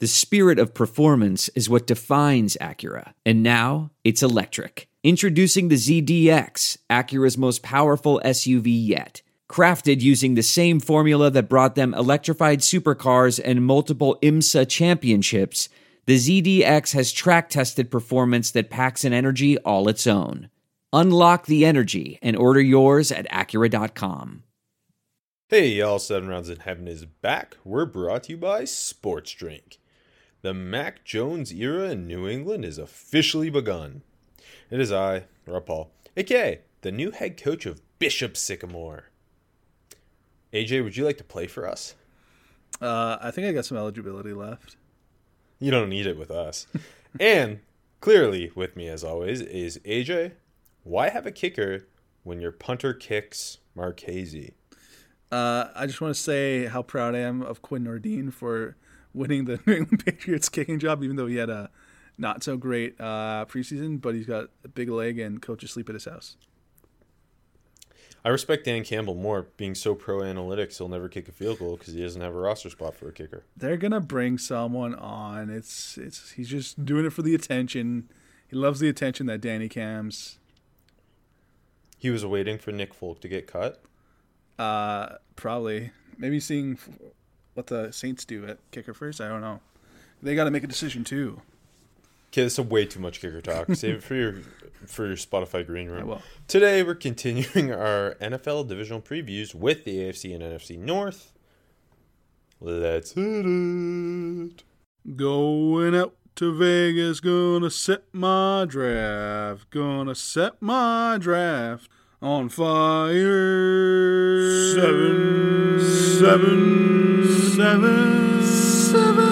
The spirit of performance is what defines Acura. And now it's electric. Introducing the ZDX, Acura's most powerful SUV yet. Crafted using the same formula that brought them electrified supercars and multiple IMSA championships, the ZDX has track tested performance that packs an energy all its own. Unlock the energy and order yours at Acura.com. Hey, y'all, Seven Rounds in Heaven is back. We're brought to you by Sports Drink. The Mac Jones era in New England is officially begun. It is I, Rob Paul, aka the new head coach of Bishop Sycamore. AJ, would you like to play for us? Uh, I think I got some eligibility left. You don't need it with us. and clearly, with me as always, is AJ. Why have a kicker when your punter kicks Marchese? Uh, I just want to say how proud I am of Quinn Nordin for winning the New England Patriots kicking job, even though he had a not so great uh, preseason, but he's got a big leg and coach asleep at his house. I respect Dan Campbell more, being so pro analytics. He'll never kick a field goal because he doesn't have a roster spot for a kicker. They're gonna bring someone on. It's it's he's just doing it for the attention. He loves the attention that Danny Cams. He was waiting for Nick Folk to get cut. Uh, probably maybe seeing what the Saints do at kicker first. I don't know. They got to make a decision too. Okay, this is way too much kicker talk. Save it for your for your Spotify green room. I will. Today we're continuing our NFL divisional previews with the AFC and NFC North. Let's hit it. Going out to Vegas, gonna set my draft, gonna set my draft on fire. Seven, seven, seven, seven,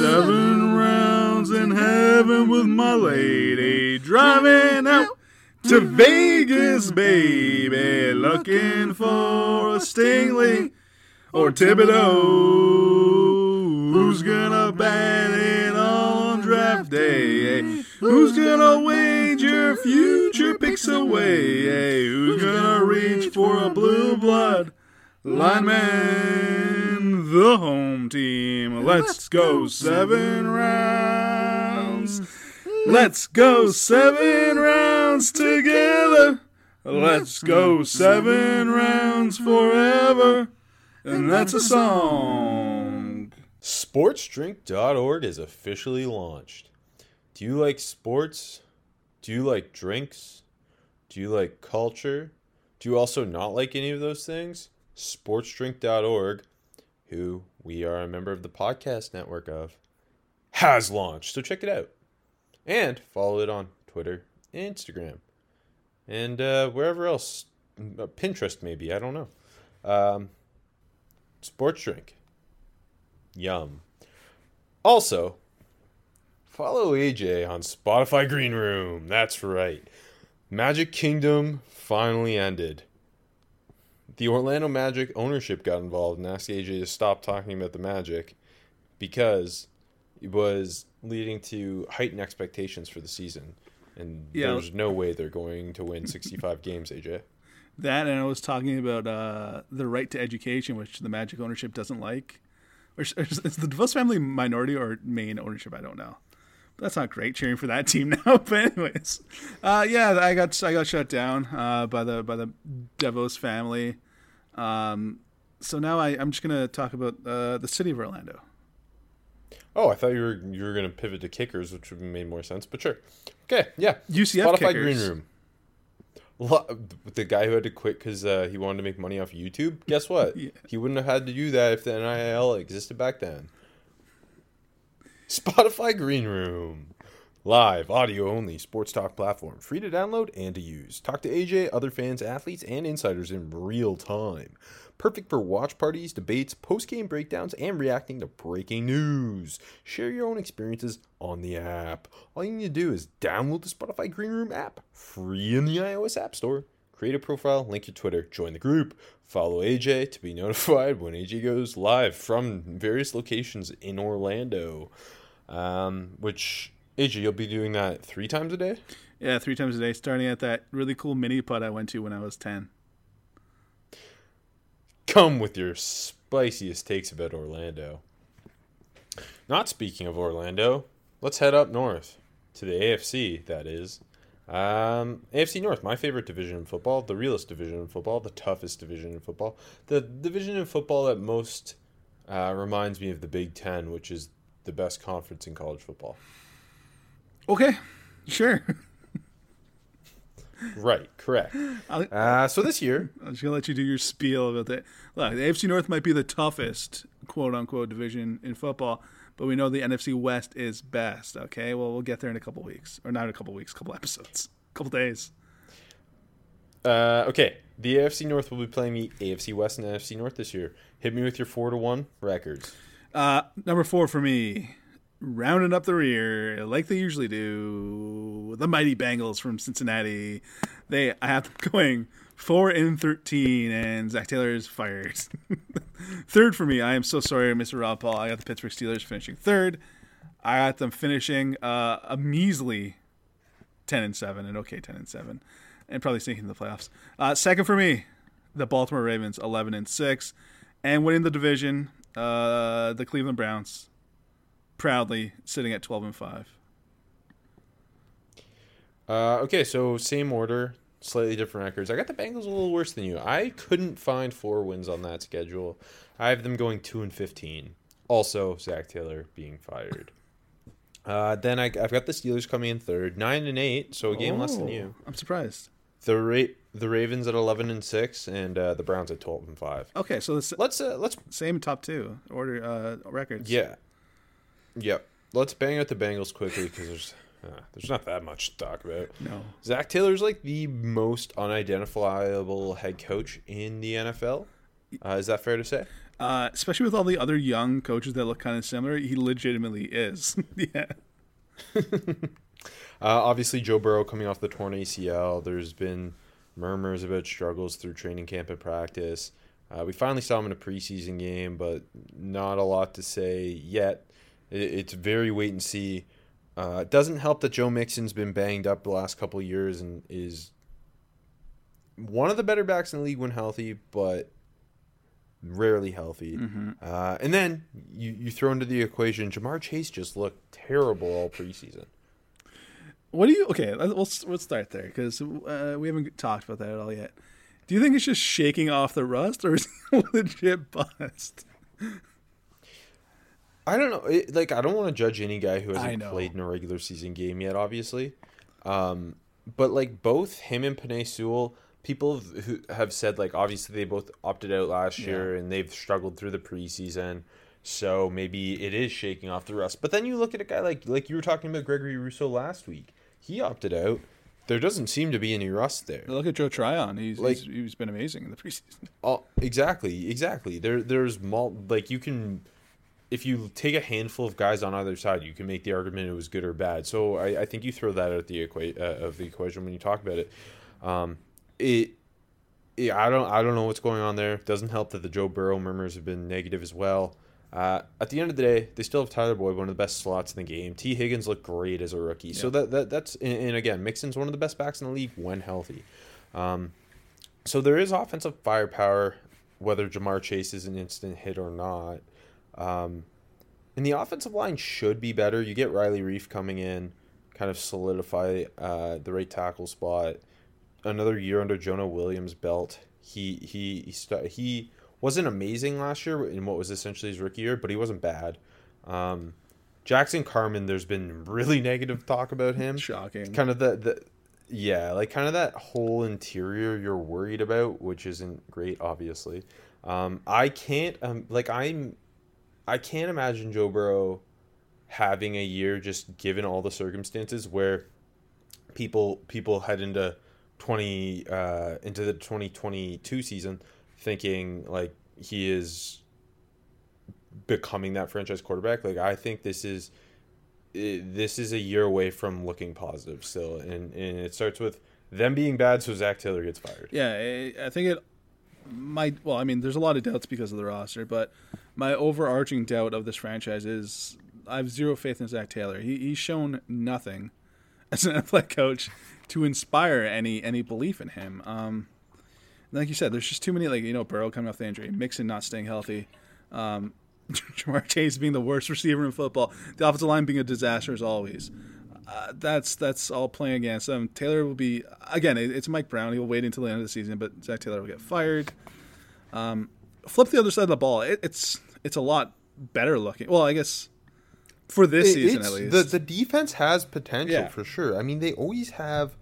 seven rounds in heaven with my lady, driving out to Vegas, baby, looking for a Stingley or Thibodeaux. Who's gonna draft day? eh? Who's gonna wager future picks away? eh? Who's gonna reach for a blue blood lineman? The home team. Let's go seven rounds. Let's go seven rounds together. Let's go seven rounds forever. And that's a song. SportsDrink.org is officially launched. Do you like sports? Do you like drinks? Do you like culture? Do you also not like any of those things? SportsDrink.org, who we are a member of the podcast network of, has launched. So check it out. And follow it on Twitter, Instagram, and uh, wherever else. Pinterest, maybe. I don't know. Um, sports drink. Yum. Also, follow AJ on Spotify Green Room. That's right. Magic Kingdom finally ended. The Orlando Magic ownership got involved and asked AJ to stop talking about the Magic because it was leading to heightened expectations for the season. And Yeah. there's no way they're going to win 65 games, AJ. That and I was talking about uh, the right to education, which the Magic ownership doesn't like. Or is is the DeVos family minority or main ownership? I don't know. That's not great cheering for that team now. But anyways, uh, yeah, I got I got shut down uh, by the by the DeVos family. Um, so now I, I'm just gonna talk about uh, the city of Orlando. Oh, I thought you were you were going to pivot to kickers, which would have made more sense. But sure. Okay, yeah. UCF Spotify kickers. Green Room. The guy who had to quit because uh, he wanted to make money off YouTube. Guess what? Yeah. He wouldn't have had to do that if the NIL existed back then. Spotify Green Room. Live, audio only, sports talk platform. Free to download and to use. Talk to AJ, other fans, athletes, and insiders in real time. Perfect for watch parties, debates, post game breakdowns, and reacting to breaking news. Share your own experiences on the app. All you need to do is download the Spotify Green Room app, free in the iOS App Store. Create a profile, link your Twitter, join the group, follow AJ to be notified when AJ goes live from various locations in Orlando. Um, which AJ, you'll be doing that three times a day. Yeah, three times a day, starting at that really cool mini putt I went to when I was ten. Come with your spiciest takes about Orlando. Not speaking of Orlando, let's head up north to the AFC. That is, um, AFC North, my favorite division in football, the realest division in football, the toughest division in football, the division in football that most uh, reminds me of the Big Ten, which is the best conference in college football. Okay, sure. Right, correct. Uh, so this year, I'm just gonna let you do your spiel about that. Look, the AFC North might be the toughest quote unquote division in football, but we know the NFC West is best. Okay, well we'll get there in a couple weeks, or not in a couple weeks, a couple episodes, a couple days. Uh, okay, the AFC North will be playing the AFC West and NFC North this year. Hit me with your four to one records. Uh, number four for me, rounding up the rear like they usually do. The mighty Bengals from Cincinnati. They I have them going four and thirteen, and Zac Taylor is fired. third for me. I am so sorry, Mr. Rob Paul. I got the Pittsburgh Steelers finishing third. I got them finishing uh, a measly ten and seven, and okay ten and seven, and probably sneaking in the playoffs. Uh, second for me, the Baltimore Ravens eleven and six, and winning the division. Uh, the Cleveland Browns proudly sitting at 12 and 5. Uh, okay, so same order, slightly different records. I got the Bengals a little worse than you. I couldn't find four wins on that schedule. I have them going 2 and 15. Also, Zac Taylor being fired. Uh, then I, have got the Steelers coming in third, nine and eight, so a game oh, less than you. I'm surprised. The rate the Ravens at eleven and six, and uh, the Browns at twelve and five. Okay, so this, let's uh, let's same top two order uh, records. Yeah, Yep. Let's bang out the Bengals quickly because there's uh, there's not that much to talk about. No. Zac Taylor's like the most unidentifiable head coach in the NFL. Uh, is that fair to say? Uh, especially with all the other young coaches that look kind of similar, he legitimately is. yeah. Uh, obviously, Joe Burrow coming off the torn ACL. There's been murmurs about struggles through training camp and practice. Uh, we finally saw him in a preseason game, but not a lot to say yet. It's very wait and see. Uh, it doesn't help that Joe Mixon's been banged up the last couple years and is one of the better backs in the league when healthy, but rarely healthy. Mm-hmm. Uh, and then you, you throw into the equation, Ja'Marr Chase just looked terrible all preseason. What do you? Okay, let's let's start there because uh, we haven't talked about that at all yet. Do you think it's just shaking off the rust, or is he legit bust? I don't know. It, like, I don't want to judge any guy who hasn't played in a regular season game yet, obviously. Um, but like both him and Penei Sewell, people who have said like obviously they both opted out last yeah. year and they've struggled through the preseason. So maybe it is shaking off the rust. But then you look at a guy like like you were talking about Gregory Rousseau last week. He opted out. There doesn't seem to be any rust there. Look at Joe Tryon. He's like he's, he's been amazing in the preseason. Oh, exactly, exactly. There there's mul- like you can if you take a handful of guys on either side, you can make the argument it was good or bad. So I, I think you throw that out the equa- uh, of the equation when you talk about it. Um, it, it, I don't I don't know what's going on there. It doesn't help that the Joe Burrow murmurs have been negative as well. Uh, at the end of the day, they still have Tyler Boyd, one of the best slots in the game. Tee Higgins looked great as a rookie. Yeah. So that, that that's and, again, Mixon's one of the best backs in the league when healthy. Um, so there is offensive firepower, whether Ja'Marr Chase is an instant hit or not. Um, and the offensive line should be better. You get Riley Reiff coming in, kind of solidify uh, the right tackle spot. Another year under Jonah Williams' belt. He he he, st- he wasn't amazing last year in what was essentially his rookie year, but he wasn't bad. Um, Jackson Carman, there's been really negative talk about him. Shocking. Kind of the, the yeah, like kind of that whole interior you're worried about, which isn't great, obviously. Um, I can't um, like I'm I can't imagine Joe Burrow having a year just given all the circumstances where people people head into 20 uh, into the 2022 season thinking like he is becoming that franchise quarterback like I think this is this is a year away from looking positive still and and it starts with them being bad so Zac Taylor gets fired. Yeah, I think it might well, I mean there's a lot of doubts because of the roster, but my overarching doubt of this franchise is I have zero faith in Zac Taylor. He, he's shown nothing as an NFL coach to inspire any any belief in him. Um, like you said, there's just too many like you know Burrow coming off the injury, Mixon not staying healthy. Um, Ja'Marr Chase being the worst receiver in football, the offensive line being a disaster as always. Uh, that's that's all playing against them. Taylor will be again. It, it's Mike Brown. He'll wait until the end of the season, but Zac Taylor will get fired. Um, flip the other side of the ball. It, it's it's a lot better looking. Well, I guess for this It- season at least. The the defense has potential Yeah. for sure. I mean, they always have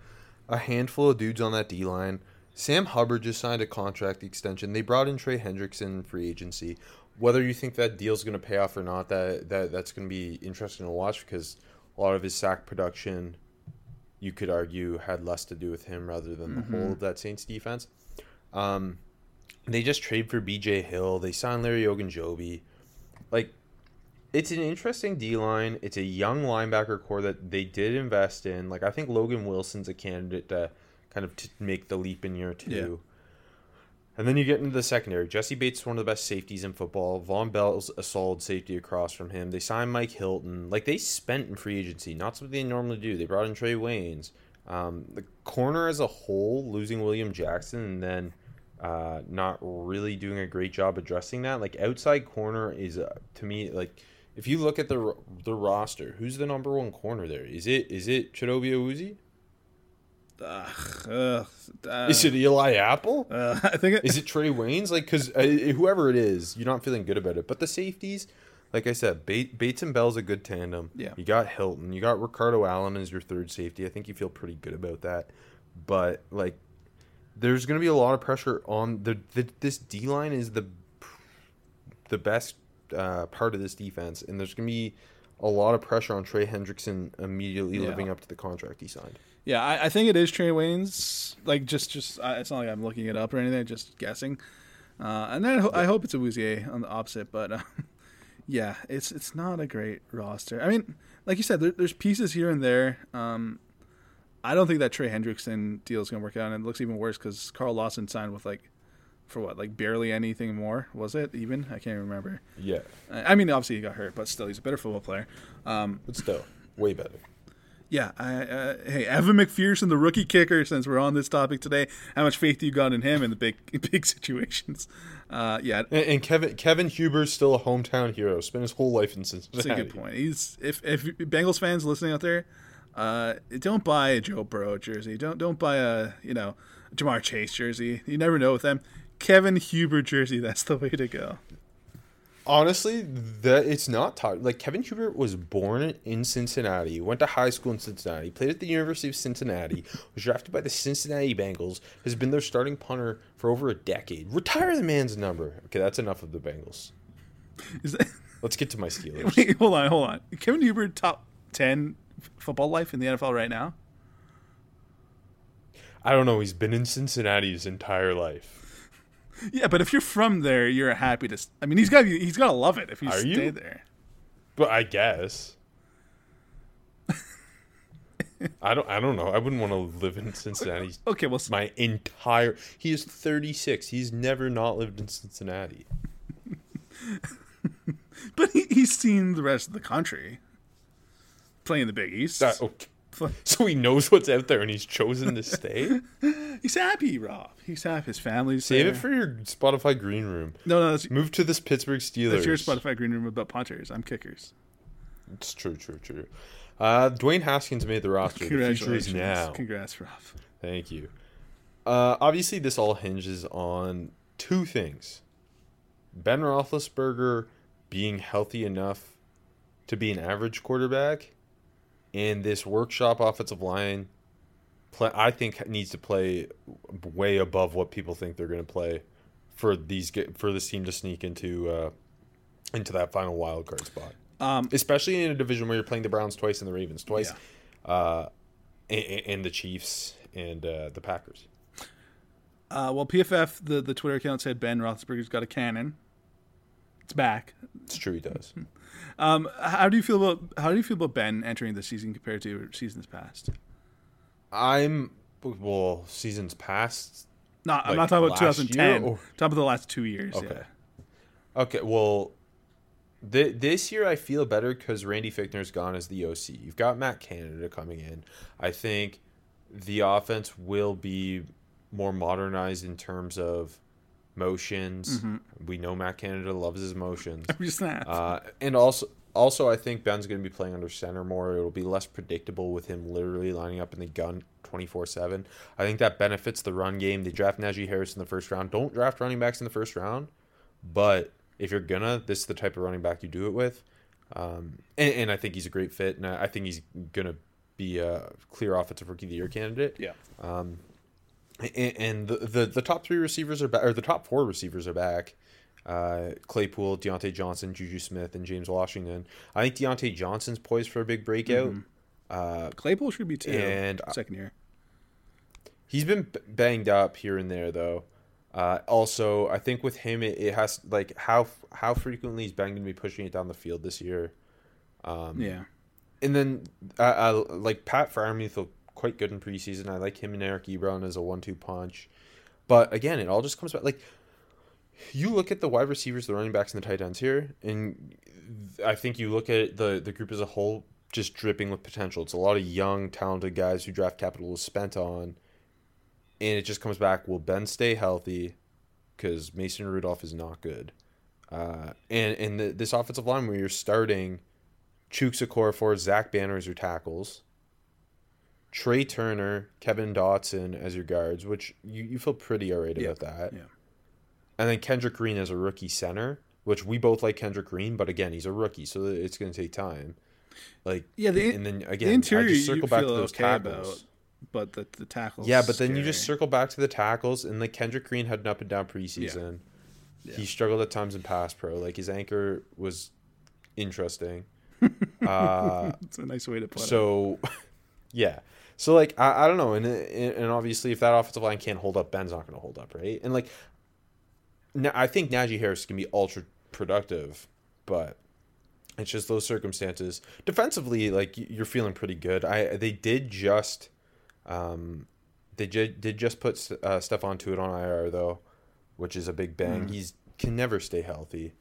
a handful of dudes on that D line. Sam Hubbard just signed a contract extension. They brought in Trey Hendrickson in free agency. Whether you think that deal's going to pay off or not, that that that's going to be interesting to watch because a lot of his sack production, you could argue, had less to do with him rather than the whole of that Saints defense. Um, they just trade for B.J. Hill. They signed Larry Ogunjobi. Like, it's an interesting D line. It's a young linebacker core that they did invest in. Like, I think Logan Wilson's a candidate to kind of to make the leap in year two. Yeah. And then you get into the secondary. Jessie Bates is one of the best safeties in football. Vonn Bell's a solid safety across from him. They signed Mike Hilton. Like they spent in free agency, not something they normally do. They brought in Trae Waynes. Um, the corner as a whole, losing William Jackson and then uh, not really doing a great job addressing that. Like outside corner is uh, to me like if you look at the the roster, who's the number one corner there? Is it is it Chidobe Awuzie? Ugh, ugh, uh, Is it Eli Apple? uh, I think it, Is it Trae Waynes? Like, because uh, whoever it is, you're not feeling good about it. But the safeties, like I said, Bates, and Bell's a good tandem. Yeah. You got Hilton. You got Ricardo Allen as your third safety. I think you feel pretty good about that. But like, there's going to be a lot of pressure on the, the this D line is the the best uh, part of this defense, and there's going to be a lot of pressure on Trey Hendrickson immediately Yeah. living up to the contract he signed. Yeah, I, I think it is Trae Waynes. Like, just, just uh, it's not like I'm looking it up or anything. Just guessing. Uh, and then I, ho- I hope it's Awuzie on the opposite. But uh, yeah, it's it's not a great roster. I mean, like you said, there, there's pieces here and there. Um, I don't think that Trey Hendrickson deal is going to work out, and it looks even worse because Carl Lawson signed with like, for what, like barely anything more. Was it even? I can't even remember. Yeah, I I mean, obviously he got hurt, but still, he's a better football player. Um, but still, way better. Yeah, I, uh, hey, Evan McPherson, the rookie kicker. Since we're on this topic today, how much faith do you got in him in the big, big situations? Uh, yeah, And, and Kevin Kevin Huber's still a hometown hero. Spent his whole life in Cincinnati. that's a good point. He's if if Bengals fans listening out there, uh, don't buy a Joe Burrow jersey. Don't don't buy a you know Ja'Marr Chase jersey. You never know with them. Kevin Huber jersey. That's the way to go. Honestly, that it's not taught. Like Kevin Huber was born in Cincinnati, went to high school in Cincinnati, played at the University of Cincinnati, was drafted by the Cincinnati Bengals, has been their starting punter for over a decade. Retire the man's number. Okay, that's enough of the Bengals. Is that, Let's get to my Steelers. wait, hold on, hold on. Kevin Huber top ten football life in the NFL right now. I don't know. He's been in Cincinnati his entire life. Yeah, but if you're from there, you're happy to. I mean, he's got he's got to love it if he Are stayed you? there. But I guess. I don't. I don't know. I wouldn't want to live in Cincinnati. Okay, well, my entire. He is 36. He's never not lived in Cincinnati. but he, he's seen the rest of the country playing the Big East. That, okay. So he knows what's out there, and he's chosen to stay. He's happy, Rob. He's happy. His family's Save there. it for your Spotify green room. no, no. That's, Move to this Pittsburgh Steelers. that's your Spotify green room about punters. I'm kickers. It's true, true, true. Uh, Dwayne Haskins made the roster. The Congratulations. now. Congrats, Rob. Thank you. Uh, obviously, this all hinges on two things: Ben Roethlisberger being healthy enough to be an average quarterback, and this workshop offensive line. Play, I think needs to play way above what people think they're going to play for these for this team to sneak into uh, into that final wild card spot. Um, Especially in a division where you're playing the Browns twice and the Ravens twice, uh, and, and the Chiefs and uh, the Packers. uh, well, PFF, the, the Twitter account said Ben Roethlisberger's got a cannon. It's back. It's true, he does. Um, how do you feel about how do you feel about Ben entering the season compared to seasons past? I'm well, seasons past. Not, I'm not talking about last year 2010. or- talking about the last two years. Okay. Yeah. Okay, well, th- this year I feel better because Randy Fichtner's gone as the OC. You've got Matt Canada coming in. I think the offense will be more modernized in terms of motions. Mm-hmm. We know Matt Canada loves his motions. Every snap. Uh, and also, also, I think Ben's going to be playing under center more. It'll be less predictable with him literally lining up in the gun twenty four seven. I think that benefits the run game. They draft Najee Harris in the first round. Don't draft running backs in the first round, but if you're gonna, this is the type of running back you do it with. Um, and, and I think he's a great fit, and I I think he's gonna be a clear offensive rookie of the year candidate. yeah. Um, and, the, the the top three receivers are back, or the top four receivers are back. Uh, Claypool, Diontae Johnson, Juju Smith, and James Washington. I think Diontae Johnson's poised for a big breakout. Uh, Claypool should be too. And- second year. he's been banged up here and there though. Uh, also, I think with him, it, it has like how how frequently is going to be pushing it down the field this year? Um, Yeah. and then I, I like Pat Freiermuth looked quite good in preseason. I like him and Eric Ebron as a one-two punch. But again, it all just comes back like you look at the wide receivers, the running backs, and the tight ends here, and I think you look at the the group as a whole, just dripping with potential. It's a lot of young, talented guys who draft capital was spent on, and it just comes back. Will Ben stay healthy? Because Mason Rudolph is not good, uh, and and the, this offensive line where you're starting. Chuks Okorafor, Zach Banner as your tackles, Trai Turner, Kevin Dotson as your guards, which you, you feel pretty alright Yeah, about that. yeah. And then Kendrick Green as a rookie center, which we both like Kendrick Green, but again, he's a rookie, so it's going to take time. Like Yeah, the, and then again, the interior I just circle back to those okay tackles. about, but the the tackles. Yeah, but then you just circle back to the tackles, and like Kendrick Green had an up and down preseason. Yeah. He struggled at times in pass pro. Like his anchor was interesting. uh, It's a nice way to put it. so, yeah. So like I, I don't know, and and obviously if that offensive line can't hold up, Ben's not going to hold up, right? And like, I think Najee Harris can be ultra productive, but it's just those circumstances. Defensively, like you're feeling pretty good. I they did just, um, they did did just put uh, Stephon Tuitt on IR though, which is a big bang. He's can never stay healthy,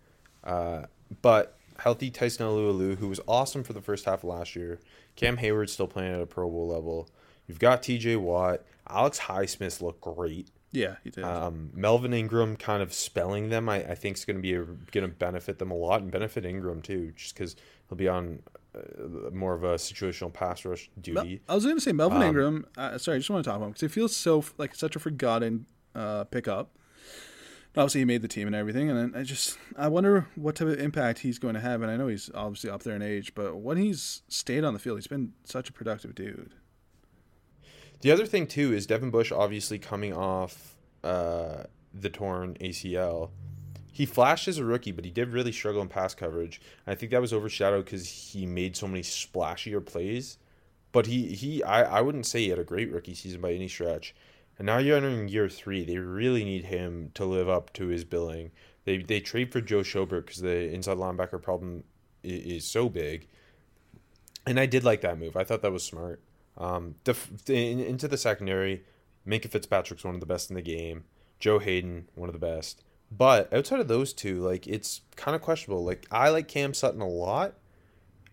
uh, but healthy Tyson Alualu, who was awesome for the first half of last year. Cam Heyward's still playing at a Pro Bowl level. You've got T.J. Watt. Alex Highsmith looked great. yeah, he did. Um, Melvin Ingram kind of spelling them, I, I think is going to be going to benefit them a lot and benefit Ingram too, just because he'll be on uh, more of a situational pass rush duty. I was going to say Melvin Um, Ingram. Uh, sorry, I just want to talk about him because it feels so like such a forgotten uh, pickup. Obviously, he made the team and everything, and I just I wonder what type of impact he's going to have. And I know he's obviously up there in age, but when he's stayed on the field, he's been such a productive dude. The other thing too is Devin Bush obviously coming off uh, the torn ACL. He flashed as a rookie, but he did really struggle in pass coverage. I think that was overshadowed because he made so many splashier plays. But he, he I, I wouldn't say he had a great rookie season by any stretch. And now you're entering year three. They really need him to live up to his billing. They they trade for Joe Schobert because the inside linebacker problem is, is so big. And I did like that move. I thought that was smart. Um, the, in, into the secondary, Minkah Fitzpatrick's one of the best in the game. Joe Haden, one of the best. But outside of those two, like it's kind of questionable. Like I like Cam Sutton a lot.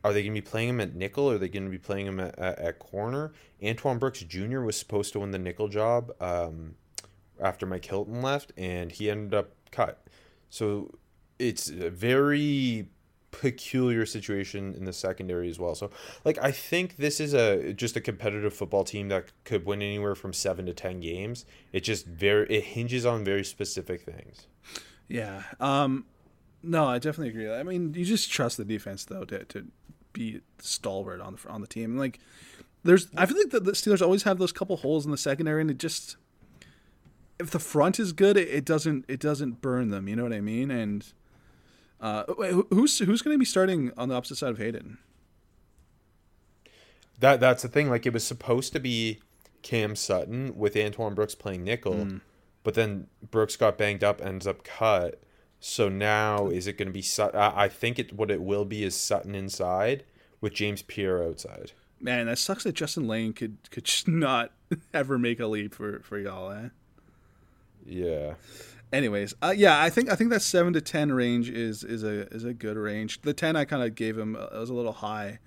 Are they going to be playing him at nickel? Are they going to be playing him at, at, at corner? Antoine Brooks Jr. was supposed to win the nickel job um, after Mike Hilton left, and he ended up cut. So it's a very peculiar situation in the secondary as well. So like I think this is a just a competitive football team that could win anywhere from 7 to 10 games. It just very it hinges on very specific things. Yeah. Um, no, I definitely agree. I mean, you just trust the defense though to, to be stalwart on the on the team. Like, there's I feel like the, the Steelers always have those couple holes in the secondary, and it just if the front is good, it, it doesn't it doesn't burn them. You know what I mean? And uh, who's who's going to be starting on the opposite side of Haden? That that's the thing like it was supposed to be Cam Sutton with Antoine Brooks playing nickel, but then Brooks got banged up ends up cut. So now is it going to be Sut- I, I think it what it will be is Sutton inside with James Pierre outside. Man, that sucks that Justin Layne could could just not ever make a leap for for y'all. Eh? Yeah. Anyways, uh, yeah, I think I think that seven to ten range is is a is a good range. The ten I kind of gave him uh, was a little high,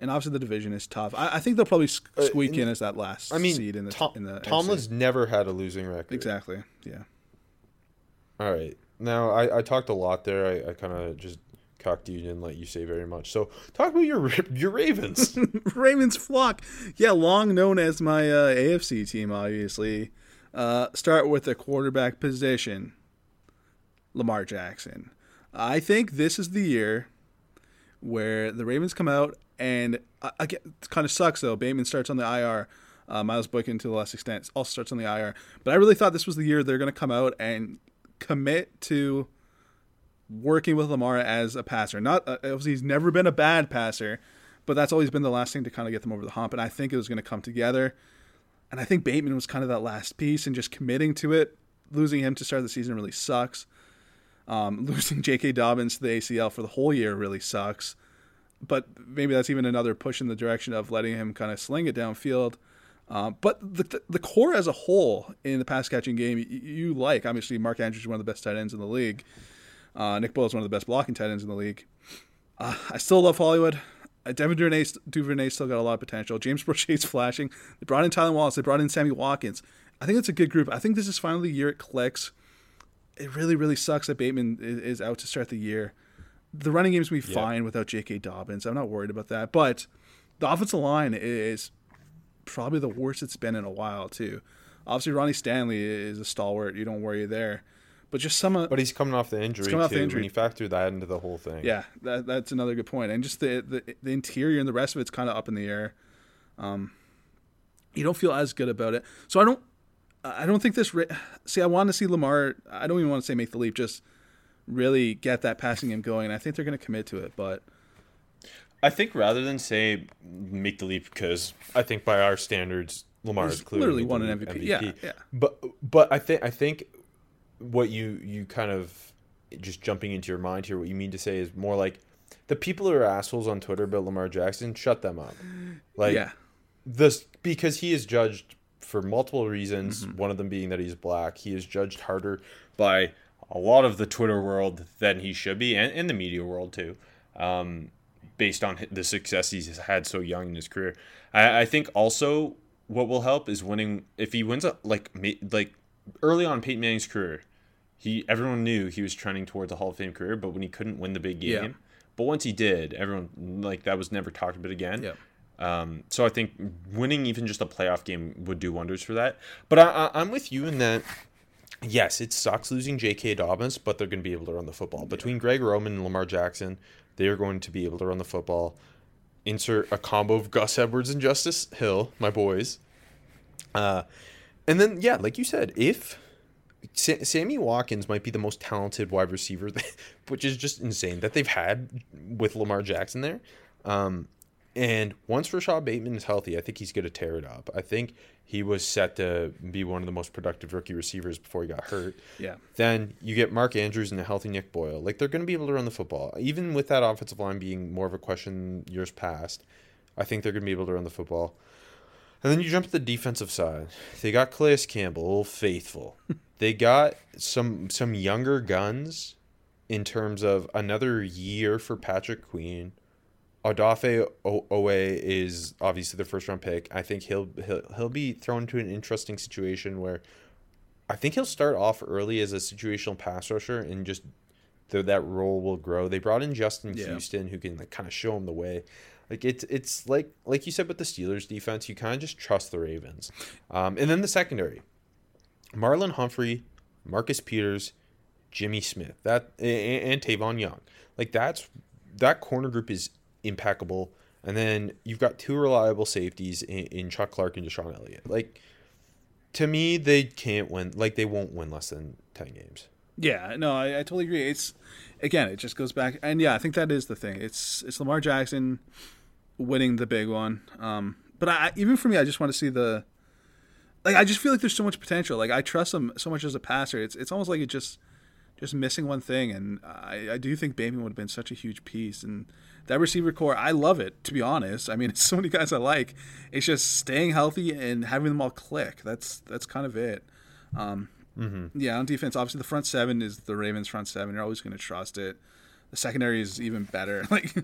and obviously the division is tough. I, I think they'll probably s- squeak in as that last Uh, I mean, seed in the Tom, in the. Tomlin's never had a losing record. exactly yeah. All right. Now I, I talked a lot there. I, I kind of just cocked you didn't let you say very much. So talk about your your Ravens. Ravens flock, yeah, long known as my uh, AFC team. Obviously, uh, start with the quarterback position. Lamar Jackson. I think this is the year where the Ravens come out and I, I get, it kind of sucks though. Bateman starts on the IR. Uh, Miles Boykin to the less extent also starts on the IR. But I really thought this was the year they're going to come out and commit to working with Lamar as a passer. Not uh, obviously he's never been a bad passer, but that's always been the last thing to kind of get them over the hump. And I think it was going to come together. And I think Bateman was kind of that last piece and just committing to it. Losing him to start the season really sucks. Um, losing J.K. Dobbins to the ACL for the whole year really sucks. But maybe that's even another push in the direction of letting him kind of sling it downfield. Um, but the, the core as a whole in the pass catching game, you, you like. Obviously, Mark Andrews is one of the best tight ends in the league. Uh, Nick Boyle is one of the best blocking tight ends in the league. Uh, I still love Hollywood. Uh, Devin Duvernay, Duvernay still got a lot of potential. James Prochet's flashing. They brought in Tylan Wallace. They brought in Sammy Watkins. I think it's a good group. I think this is finally the year it clicks. It really, really sucks that Bateman is, is out to start the year. The running game's going to be Yeah. fine without J.K. Dobbins. I'm not worried about that. But the offensive line is probably the worst it's been in a while, too. Obviously, Ronnie Stanley is a stalwart. You don't worry there. But just some of but he's coming off the injury coming off the injury. When you factor that into the whole thing. yeah, that, that's another good point. And just the, the the interior and the rest of it's kind of up in the air. Um, you don't feel as good about it. So I don't. I don't think this. See, I want to see Lamar. I don't even want to say make the leap. Just really get that passing game going. And I think they're going to commit to it. But I think rather than say make the leap because I think by our standards, Lamar He's is clearly won an MVP. Yeah, yeah. But but I think I think what you you kind of just jumping into your mind here, what you mean to say is more like the people who are assholes on Twitter about Lamar Jackson, shut them up. Like yeah, this because he is judged for multiple reasons. Mm-hmm. One of them being that he's black. He is judged harder. by a lot of the Twitter world than he should be, and, and the media world too, um, based on the success he's had so young in his career. I, I think also what will help is winning. If he wins a like like early on in Peyton Manning's career, he everyone knew he was trending towards a Hall of Fame career, but when he couldn't win the big game, Yeah. but once he did, everyone like that was never talked about again. yeah. Um, so I think winning even just a playoff game would do wonders for that. But I, I, I'm with you in that. Yes, it sucks losing J.K. Dobbins, but they're going to be able to run the football. Between Greg Roman and Lamar Jackson, they are going to be able to run the football. Insert a combo of Gus Edwards and Justice Hill, my boys. Uh, and then yeah, like you said, if Sa- Sammy Watkins might be the most talented wide receiver, which is just insane that they've had with Lamar Jackson there. Um, and once Rashod Bateman is healthy, I think he's going to tear it up. I think he was set to be one of the most productive rookie receivers before he got hurt. Yeah. Then you get Mark Andrews and a healthy Nick Boyle. Like they're going to be able to run the football, even with that offensive line being more of a question years past. I think they're going to be able to run the football. And then you jump to the defensive side. They got Calais Campbell, faithful. they got some some younger guns in terms of another year for Patrick Queen. Odafe O- Oweh is obviously the first round pick. I think he'll he'll he'll be thrown into an interesting situation where I think he'll start off early as a situational pass rusher and just the, that role will grow. They brought in Justin Yeah. Houston who can like kind of show him the way. Like it's it's like like you said with the Steelers defense, you kind of just trust the Ravens. Um, and then the secondary, Marlon Humphrey, Marcus Peters, Jimmy Smith, that and, and Tavon Young. Like that's that corner group is impeccable. And then you've got two reliable safeties in, in Chuck Clark and DeShon Elliott. Like to me, they can't win. Like they won't win less than ten games. Yeah, no, I, I totally agree. It's again, it just goes back, and yeah, I think that is the thing. It's it's Lamar Jackson winning the big one. Um, but I even for me, I just want to see the like. I just feel like there's so much potential. Like I trust him so much as a passer. It's it's almost like it just just missing one thing, and I, I do think Bateman would have been such a huge piece. And that receiver core, I love it. To be honest, I mean, it's so many guys I like. It's just staying healthy and having them all click. That's that's kind of it. Um, yeah, on defense, obviously the front seven is the Ravens' front seven. You're always going to trust it. The secondary is even better. Like,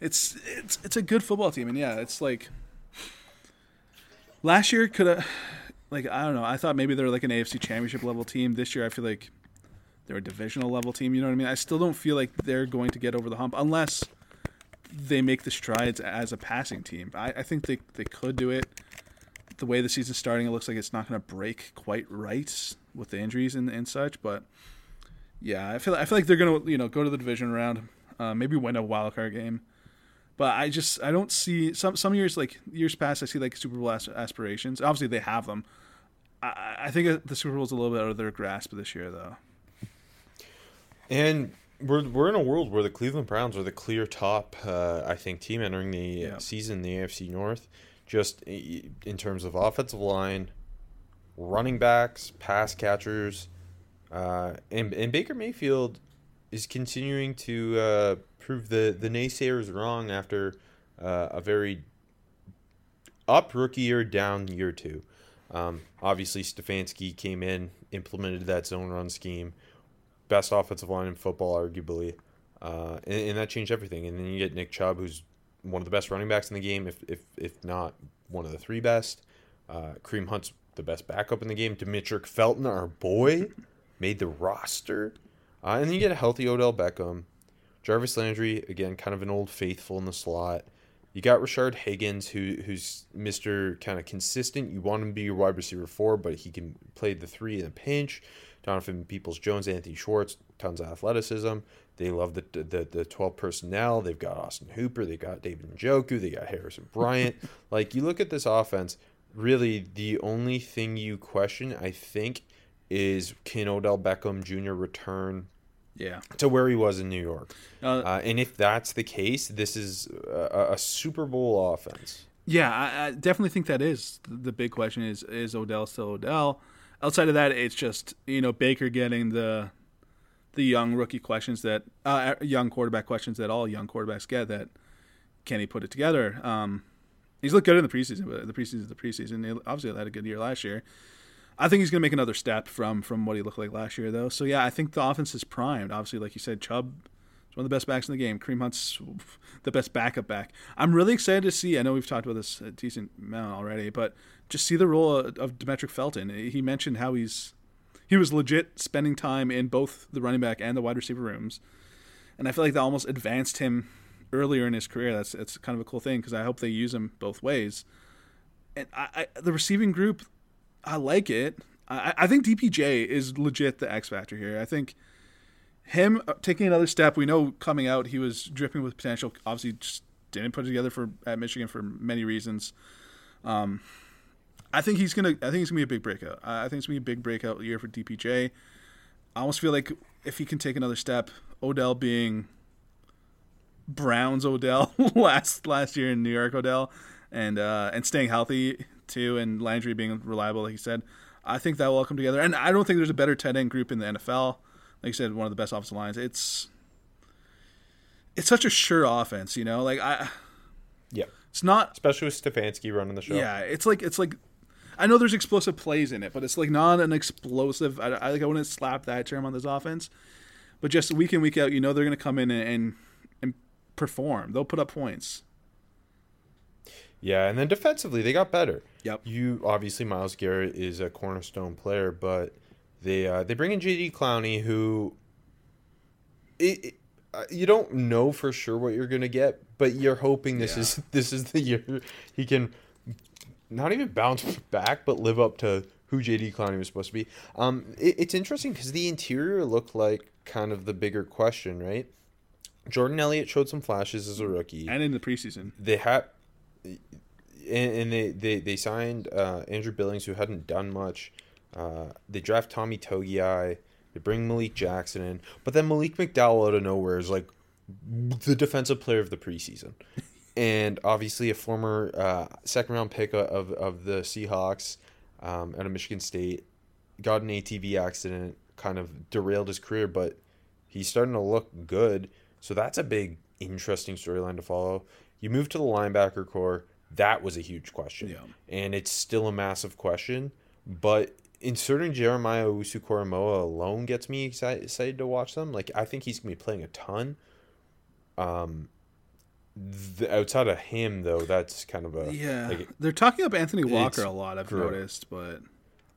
it's it's it's a good football team, and yeah, it's like last year could have, like I don't know. I thought maybe they're like an AFC Championship level team. This year, I feel like they're a divisional level team. You know what I mean? I still don't feel like they're going to get over the hump unless they make the strides as a passing team. I, I think they, they could do it. The way the season's starting, it looks like it's not going to break quite right with the injuries and, and such. But yeah, I feel I feel like they're going to you know go to the division round, uh, maybe win a wild card game. But I just I don't see some some years like years past I see like Super Bowl aspirations. Obviously they have them. I, I think the Super Bowl is a little bit out of their grasp this year though. And we're we're in a world where the Cleveland Browns are the clear top, uh, I think, team entering the yeah. season in the AFC North. Just in terms of offensive line, running backs, pass catchers, uh, and and Baker Mayfield is continuing to uh, prove the the naysayers wrong after uh, a very up rookie year, down year two. Um, obviously, Stefanski came in, implemented that zone run scheme best offensive line in football, arguably, uh, and, and, that changed everything. And then you get Nick Chubb, who's one of the best running backs in the game, if if if not one of the three best. Uh, Kareem Hunt's the best backup in the game. Demetric Felton, our boy, made the roster. Uh, and then you get a healthy Odell Beckham. Jarvis Landry, again, kind of an old faithful in the slot. You got Rashard Higgins, who who's Mister kind of consistent. You want him to be your wide receiver four, but he can play the three in a pinch. Donovan Peoples Jones, Anthony Schwartz, tons of athleticism. They love the, the the 12 personnel. They've got Austin Hooper. They got David Njoku. They got Harrison Bryant. like you look at this offense, really the only thing you question, I think, is can Odell Beckham Jr. return yeah to where he was in New York. Uh, uh, and if that's the case, this is a, a Super Bowl offense. Yeah, I, I, definitely think that is the big question. Is is Odell still Odell? Outside of that, it's just you know Baker getting the the young rookie questions that uh, young quarterback questions that all young quarterbacks get. That can he put it together? Um, he's looked good in the preseason, but the preseason is the preseason. He obviously had a good year last year. I think he's going to make another step from from what he looked like last year, though. So yeah, I think the offense is primed. Obviously, like you said, Chubb is one of the best backs in the game. Kareem Hunt's the best backup back. I'm really excited to see. I know we've talked about this a decent amount already, but just see the role of, Demetric Felton. He mentioned how he's he was legit spending time in both the running back and the wide receiver rooms, and I feel like that almost advanced him earlier in his career. That's it's kind of a cool thing because I hope they use him both ways. And I, I, the receiving group, I like it. I, I think DPJ is legit the X factor here. I think him uh, taking another step. We know coming out he was dripping with potential. Obviously, just didn't put it together for at Michigan for many reasons. Um, I think he's gonna. I think it's gonna be a big breakout. I think it's gonna be a big breakout year for DPJ. I almost feel like if he can take another step, Odell being Browns Odell last last year in New York Odell, and uh, and staying healthy too, and Landry being reliable, like he said, I think that will all come together. And I don't think there's a better tight end group in the NFL. Like you said, one of the best offensive lines. It's it's such a sure offense, you know. Like I, yeah, it's not especially with Stefanski running the show. Yeah, it's like it's like I know there's explosive plays in it, but it's like not an explosive. I, I like I wouldn't slap that term on this offense, but just week in week out, you know they're going to come in and, and and perform. They'll put up points. Yeah, and then defensively they got better. Yep. You obviously Myles Garrett is a cornerstone player, but they uh, they bring in J.D. Clowney, who it, it, uh, you don't know for sure what you're gonna get, but you're hoping this yeah. is this is the year he can not even bounce back, but live up to who JD Clowney was supposed to be. Um, it, it's interesting because the interior looked like kind of the bigger question, right? Jordan Elliott showed some flashes as a rookie, and in the preseason, they had, and, and they they they signed uh, Andrew Billings, who hadn't done much. Uh, they draft Tommy Togiai. They bring Malik Jackson in, but then Malik McDowell out of nowhere is like the defensive player of the preseason and obviously a former uh, second round pick of, of the Seahawks um, out of Michigan State. Got an ATV accident, kind of derailed his career, but he's starting to look good. So that's a big, interesting storyline to follow. You move to the linebacker core. That was a huge question. Yeah. And it's still a massive question. But inserting Jeremiah Owusu-Koramoah alone gets me excited, excited to watch them. Like, I think he's going to be playing a ton. Um, the, outside of him though that's kind of a yeah like, they're talking up anthony walker a lot i've noticed but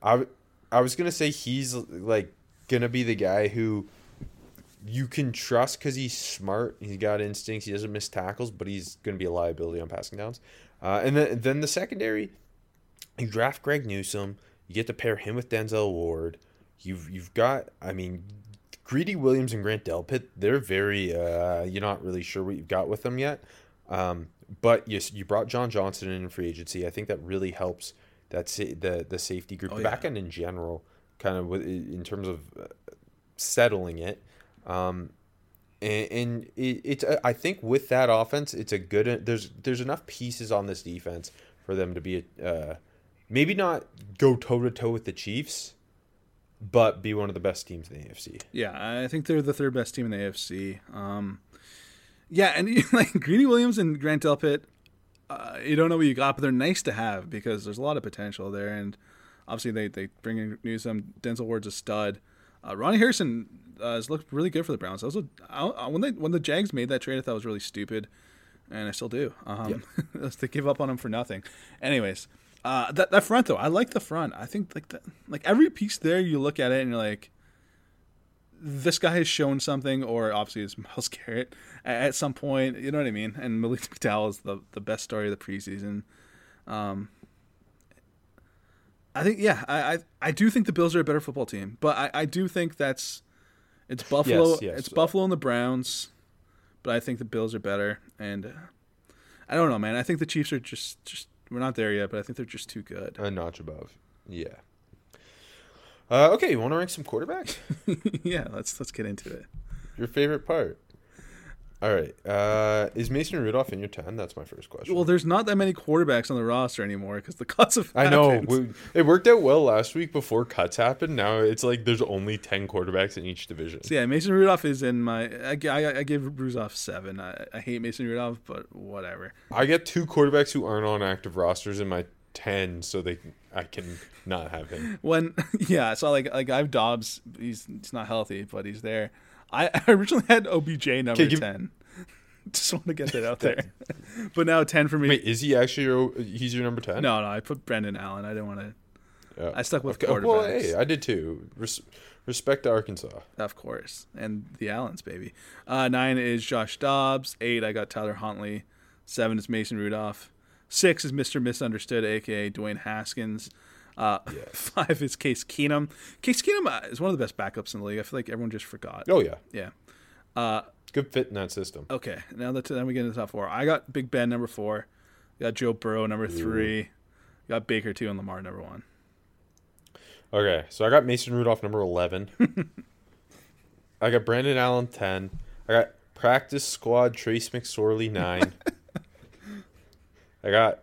i i was gonna say he's like gonna be the guy who you can trust because he's smart. He's got instincts. He doesn't miss tackles, but he's gonna be a liability on passing downs. Uh, and then then the secondary, you draft Greg Newsome. You get to pair him with Denzel Ward. You've you've got. I mean, Greedy Williams and Grant Delpit. They're very. Uh, you're not really sure what you've got with them yet. Um, but yes, you brought John Johnson in free agency. I think that really helps that sa- the the safety group, Oh, the yeah. back end in general, kind of with, in terms of uh, settling it. Um, and, and it, it's uh, I think with that offense, it's a good. There's there's enough pieces on this defense for them to be a, uh, maybe not go toe to toe with the Chiefs, but be one of the best teams in the AFC. Yeah, I think they're the third best team in the AFC. Um, yeah, and like Greedy Williams and Grant Delpit, uh, you don't know what you got, but they're nice to have because there's a lot of potential there. And obviously, they, they bring in Newsome. Denzel Ward's a stud. Uh, Ronnie Harrison uh, has looked really good for the Browns. I was a, I, I- when they when the Jags made that trade, I thought it was really stupid, and I still do. Um, they give up on him for nothing. Anyways, uh, that that front though, I like the front. I think like that, like every piece there, you look at it and you're like, this guy has shown something, or obviously it's Myles Garrett at, at some point. You know what I mean? And Malik McDowell is the the best story of the preseason. Um, I think yeah, I, I I do think the Bills are a better football team, but I, I do think that's it's Buffalo, Yes, yes. it's Buffalo and the Browns, but I think the Bills are better, and uh, I don't know, man. I think the Chiefs are just just we're not there yet, but I think they're just too good. A notch above. Yeah. Uh, okay, you want to rank some quarterbacks? yeah, let's let's get into it. Your favorite part? All right. Uh, is Mason Rudolph in your 10? That's my first question. Well, there's not that many quarterbacks on the roster anymore because the cuts have. I know. we- It worked out well last week before cuts happened. Now it's like there's only 10 quarterbacks in each division. So yeah, Mason Rudolph is in my. I, I, I gave Rudolph seven. I, I hate Mason Rudolph, but whatever. I get two quarterbacks who aren't on active rosters in my 10 so they I can not have him. When yeah, so like like I have Dobbs. He's he's not healthy, but he's there. I, I originally had OBJ number give- ten. Just want to get that out there. but now ten for me. Wait, is he actually your he's your number 10? no, no, I put Brandon Allen. I didn't want to. Yeah. I stuck with Okay, Well, hey, I did too. Res- respect to Arkansas. Of course. And the Allens, baby. Uh, nine is Josh Dobbs. Eight, I got Tyler Huntley. Seven is Mason Rudolph. Six is Mr. Misunderstood, aka Dwayne Haskins. Uh, Five is Case Keenum. Case Keenum uh, is one of the best backups in the league. I feel like everyone just forgot. Oh yeah. Yeah. Uh, Good fit in that system. okay. Now that then we get into the top four. I got Big Ben number four. Got Joe Burrow number three. Got Baker two and Lamar number one. Okay, so I got Mason Rudolph number 11. I got Brandon Allen 10. I got practice squad Trace McSorley 9. I got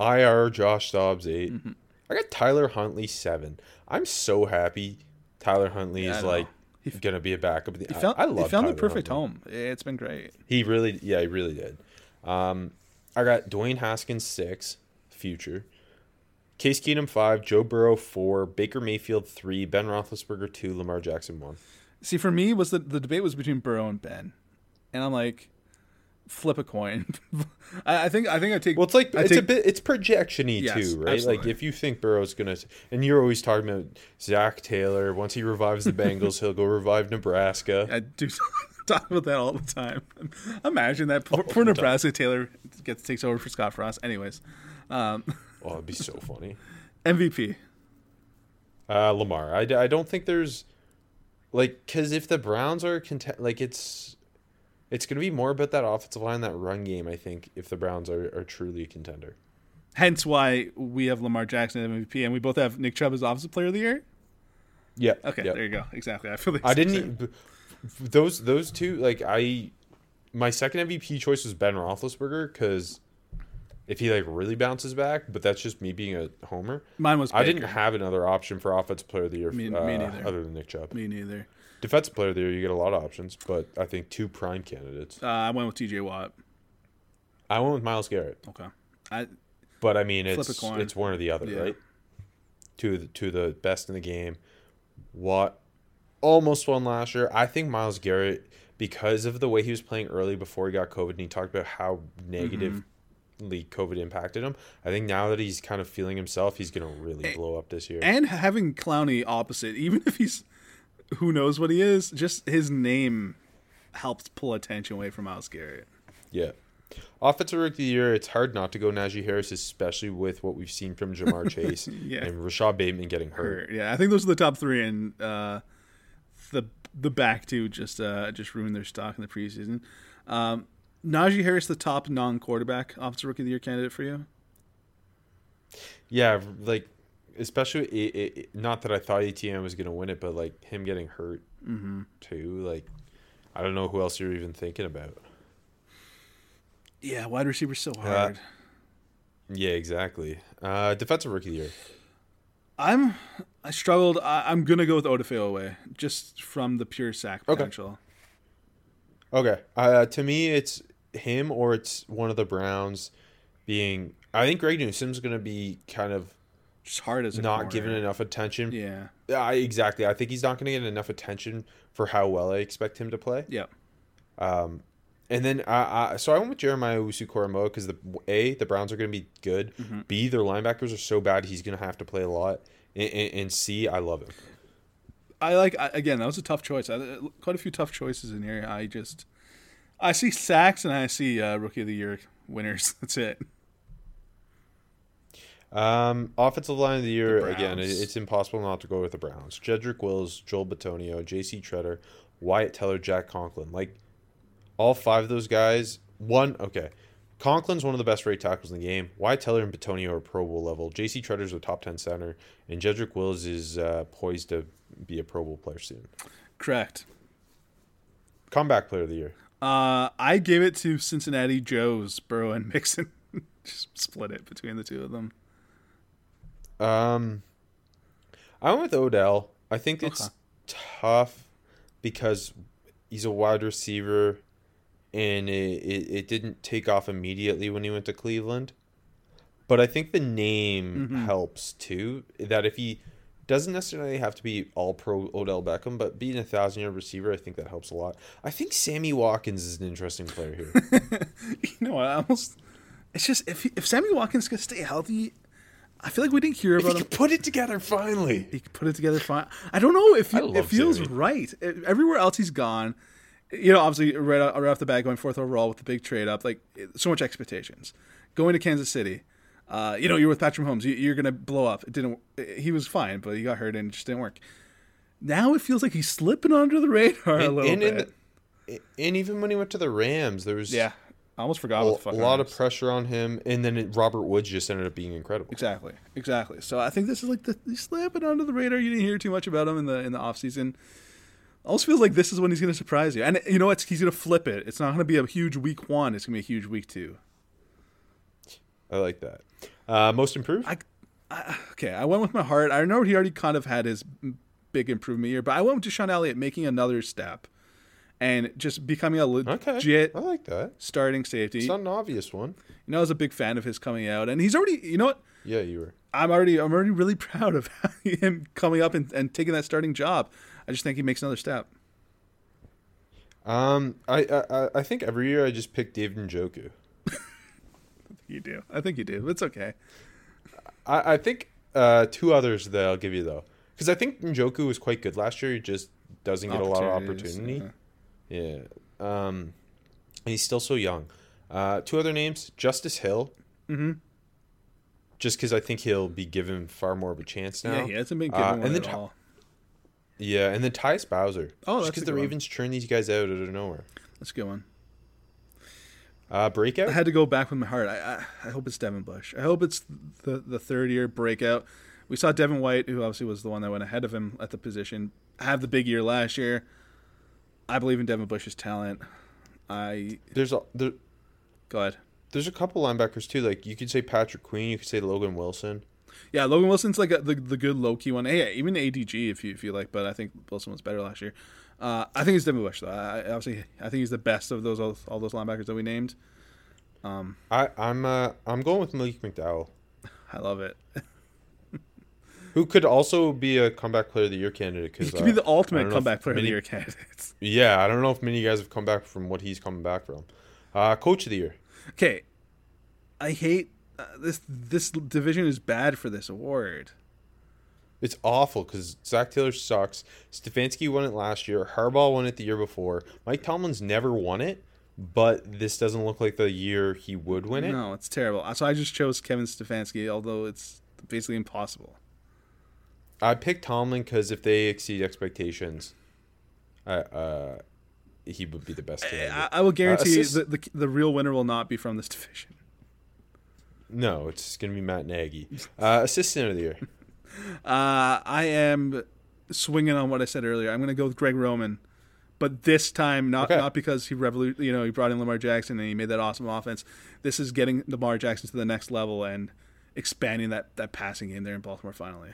IR Josh Dobbs 8. Mm-hmm. I got Tyler Huntley 7. I'm so happy Tyler Huntley Yeah, is like He- going to be a backup. He found, I, I love he found the perfect Huntley. home. It's been great. He really, yeah, he really did. Um, I got Dwayne Haskins six, future. Case Keenum five, Joe Burrow four, Baker Mayfield three, Ben Roethlisberger two, Lamar Jackson one. See, for me, was the the debate was between Burrow and Ben, and I'm like, flip a coin. I, I think I think I take. Well, it's like I it's take, a bit it's projection-y Yes, too, right? Like if you think Burrow's gonna, and you're always talking about Zac Taylor. Once he revives the Bengals, he'll go revive Nebraska. I do talk about that all the time. Imagine that poor, poor Nebraska Taylor gets takes over for Scott Frost. Anyways, um, Oh, it'd be so funny. MVP. Uh, Lamar. I don't think there's like because if the Browns are content, like it's it's gonna be more about that offensive line, that run game. I think if the Browns are, are truly a contender. Hence why we have Lamar Jackson as MVP, and we both have Nick Chubb as Offensive Player of the Year. Yeah. Okay, yeah. there you go. Exactly. I feel like I didn't e- b- those those two like I my second MVP choice was Ben Roethlisberger because if he like really bounces back, but that's just me being a homer. Mine was. I didn't have another option for offensive player of the year Me- uh, me neither. other than Nick Chubb. Me neither. Defensive player of the year, you get a lot of options, but I think two prime candidates. Uh, I went with T.J. Watt. I went with Myles Garrett. Okay. I But I mean, it's it's one or the other, Yeah. right? To the, of the best in the game. Watt almost won last year. I think Myles Garrett, because of the way he was playing early before he got COVID, and he talked about how negatively COVID impacted him. I think now that he's kind of feeling himself, he's gonna really blow up this year. and having Clowney opposite, even if he's who knows what he is? Just his name helps pull attention away from Myles Garrett. Yeah. Offensive Rookie of the Year, it's hard not to go Najee Harris, especially with what we've seen from Ja'Marr Chase Yeah. and Rashod Bateman getting hurt. Yeah, I think those are the top three, and uh, the the back two just uh, just ruined their stock in the preseason. Um, Najee Harris, the top non-quarterback offensive rookie of the year candidate for you. Yeah, like especially it, it, not that I thought Etienne was going to win it, but like him getting hurt Mm-hmm. too. Like I don't know who else you're even thinking about. Yeah, wide receiver's so hard. Yeah, exactly. Uh, defensive Rookie of the Year. I'm I struggled. I, I'm gonna go with Odafe Oweh just from the pure sack Okay. potential. Okay. Uh, to me, it's him or it's one of the Browns being. I think Greg Newsome's going to be kind of Just hard as not corner. given enough attention. Yeah, I exactly. I think he's not going to get enough attention for how well I expect him to play. yeah. Um, and then I, I so I went with Jeremiah Owusu-Koramoah because the a the Browns are going to be good. Mm-hmm. B their linebackers are so bad he's going to have to play a lot. And, and, and C I love him. I like I, again. That was a tough choice. I, quite a few tough choices in here. I just I see sacks and I see uh, rookie of the year winners. That's it. Um, offensive line of the year The again. It, it's impossible not to go with the Browns. Jedrick Wills, Joel Bitonio, J.C. Tretter, Wyatt Teller, Jack Conklin. Like all five of those guys. One okay. Conklin's one of the best right tackles in the game. Wyatt Teller and Bitonio are Pro Bowl level. J.C. Tretter's a top ten center, and Jedrick Wills is uh, poised to be a Pro Bowl player soon. Correct. Comeback player of the year. Uh, I gave it to Cincinnati Joe's Burrow and Mixon. Just split it between the two of them. Um, I went with Odell. I think it's Okay. tough because he's a wide receiver, and it, it, it didn't take off immediately when he went to Cleveland. But I think the name Mm-hmm. helps too. That if he doesn't necessarily have to be all pro Odell Beckham, but being a thousand yard receiver, I think that helps a lot. I think Sammy Watkins is an interesting player here. You know, what, I almost. It's just if if Sammy Watkins could stay healthy, I feel like we didn't hear if he about him. could put it together finally. He could put it together fine. I don't know if he, it feels Sammy. right. It- everywhere else he's gone, you know, obviously right, out- right off the bat, going fourth overall with the big trade up, like so much expectations. Going to Kansas City, uh, you know, you're with Patrick Mahomes, you, you're gonna blow up. It didn't. He was fine, but he got hurt and it just didn't work. Now it feels like he's slipping under the radar a And, little and, bit. the- and even when he went to the Rams, there was yeah, I almost forgot a, what the fuck a lot of pressure on him, and then it, Robert Woods just ended up being incredible. Exactly, exactly. So I think this is like the he's slipping under the radar. You didn't hear too much about him in the in the off season. Almost feels like this is when he's going to surprise you, and you know what? He's going to flip it. It's not going to be a huge week one. It's going to be a huge week two. I like that. Uh, most improved? I, I okay. I went with my heart. I know he already kind of had his big improvement year, but I went with DeShon Elliott making another step and just becoming a okay, legit I like that. starting safety. It's not an obvious one. You know, I was a big fan of his coming out, and he's already. You know what? Yeah, you were. I'm already I'm already really proud of him coming up and, and taking that starting job. I just think he makes another step. Um, I, I I- I think every year I just pick David Njoku. You do. I think you do. It's okay. I, I think uh, two others that I'll give you though, because I think Njoku was quite good last year. He just doesn't get a lot of opportunity. yeah. Yeah. Um, and he's still so young. Uh, two other names: Justice Hill. Mm-hmm. Just because I think he'll be given far more of a chance now. Yeah, he hasn't been Uh, given and one then at all. Yeah, and then Tyus Bowser. Oh, that's because the good one. Ravens churn these guys out out of nowhere. That's a good one. Uh, breakout. I had to go back with my heart. I, I I hope it's Devin Bush. I hope it's the the third year breakout. We saw Devin White, who obviously was the one that went ahead of him at the position, have the big year last year. I believe in Devin Bush's talent. I There's a there, go ahead. there's a couple linebackers too. Like you could say Patrick Queen, you could say Logan Wilson. Yeah, Logan Wilson's like a, the the good low key one. Hey, even ADG if you if you like, but I think Wilson was better last year. Uh, I think it's Devin Bush though. I, obviously I think he's the best of those all, all those linebackers that we named. I I'm uh I'm going with Malik McDowell, I love it. who could also be a comeback player of the year candidate. He Because could be the ultimate comeback player of the year candidate. Yeah, I don't know if many of you guys have come back from what he's coming back from. Uh, coach of the year. Okay, I hate uh, this. This division is bad for this award. It's awful because Zac Taylor sucks. Stefanski won it last year. Harbaugh won it the year before. Mike Tomlin's never won it, but this doesn't look like the year he would win it. No, it's terrible. So I just chose Kevin Stefanski, although it's basically impossible. I picked Tomlin because if they exceed expectations, I, uh, he would be the best. I, candidate. I will guarantee assist- that the, the real winner will not be from this division. No, it's going to be Matt Nagy. Uh, assistant of the year. Uh, I am swinging on what I said earlier. I'm going to go with Greg Roman, but this time not Okay. not because he revolu- you know he brought in Lamar Jackson and he made that awesome offense. This is getting Lamar Jackson to the next level and expanding that that passing game there in Baltimore finally.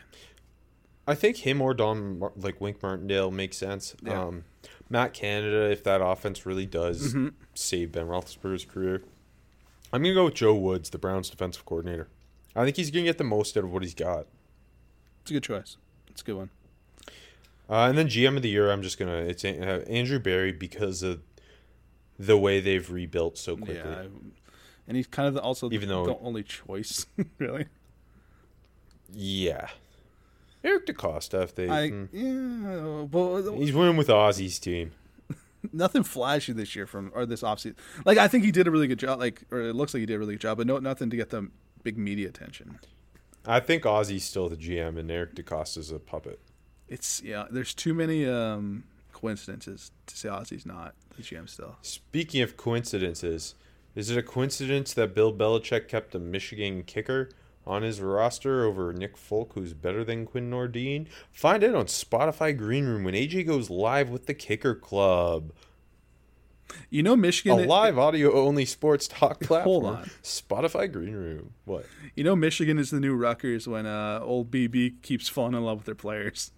I think him or Don, like Wink Martindale, makes sense. Yeah. Um, Matt Canada, if that offense really does Mm-hmm. save Ben Roethlisberger's career, I'm gonna go with Joe Woods, the Browns' defensive coordinator. I think he's gonna get the most out of what he's got. It's a good choice. It's a good one. Uh, and then GM of the year, I'm just gonna it's uh, Andrew Berry because of the way they've rebuilt so quickly. Yeah, and he's kind of the, also Even though- the only choice really. Yeah. Eric DeCosta, if they, I hmm. yeah, well, he's winning with Ozzie's team. nothing flashy this year from or this offseason. Like I think he did a really good job. Like or it looks like he did a really good job, but no, nothing to get the big media attention. I think Ozzie's still the GM and Eric DeCosta's a puppet. It's yeah. There's too many um, coincidences to say Ozzie's not the GM still. Speaking of coincidences, is it a coincidence that Bill Belichick kept a Michigan kicker on his roster over Nick Folk, who's better than Quinn Nordin? Find it on Spotify Green Room when AJ goes live with the Kicker Club. You know Michigan. A live audio only sports talk platform. Hold on. Spotify Green Room. What? You know Michigan is the new Rutgers when uh, old BB keeps falling in love with their players.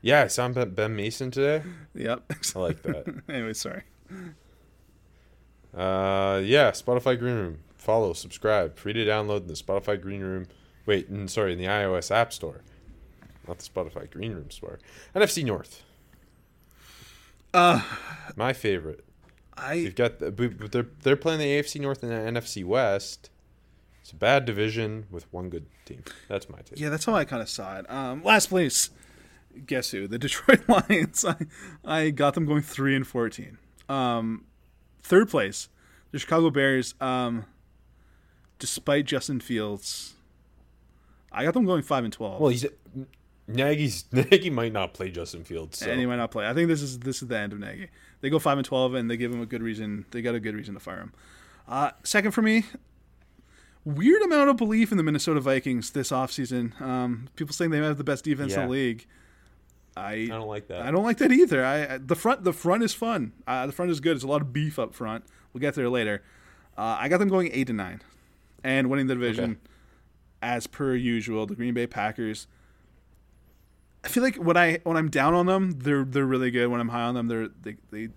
Yeah, I saw Ben Ben Mason today. Yep. I like that. anyway, sorry. Uh, yeah, Spotify Green Room. Follow, subscribe, free to download in the Spotify Green Room. Wait, sorry, in the iOS App Store, not the Spotify Green Room store. NFC North, Uh, my favorite. I You've got the, they're they're playing the AFC North and the NFC West. It's a bad division with one good team. That's my take. Yeah, that's how I kind of saw it. Um, last place, guess who? The Detroit Lions. I, I got them going three and fourteen. Um, third place, the Chicago Bears. Um, despite Justin Fields, I got them going five and twelve. Well, he's Nagy's Nagy might not play Justin Fields. So. and he might not play. I think this is this is the end of Nagy. They go five and twelve, and they give him a good reason. They got a good reason to fire him. Uh, second for me, weird amount of belief in the Minnesota Vikings this offseason. Um, people saying they have the best defense in the league. I I don't like that. I don't like that either. I I- the front the front is fun. Uh, the front is good. It's a lot of beef up front. We'll get there later. Uh, I got them going eight to nine, and winning the division Okay. as per usual. The Green Bay Packers. I feel like when I when I'm down on them, they're they're really good. When I'm high on them, they're they they,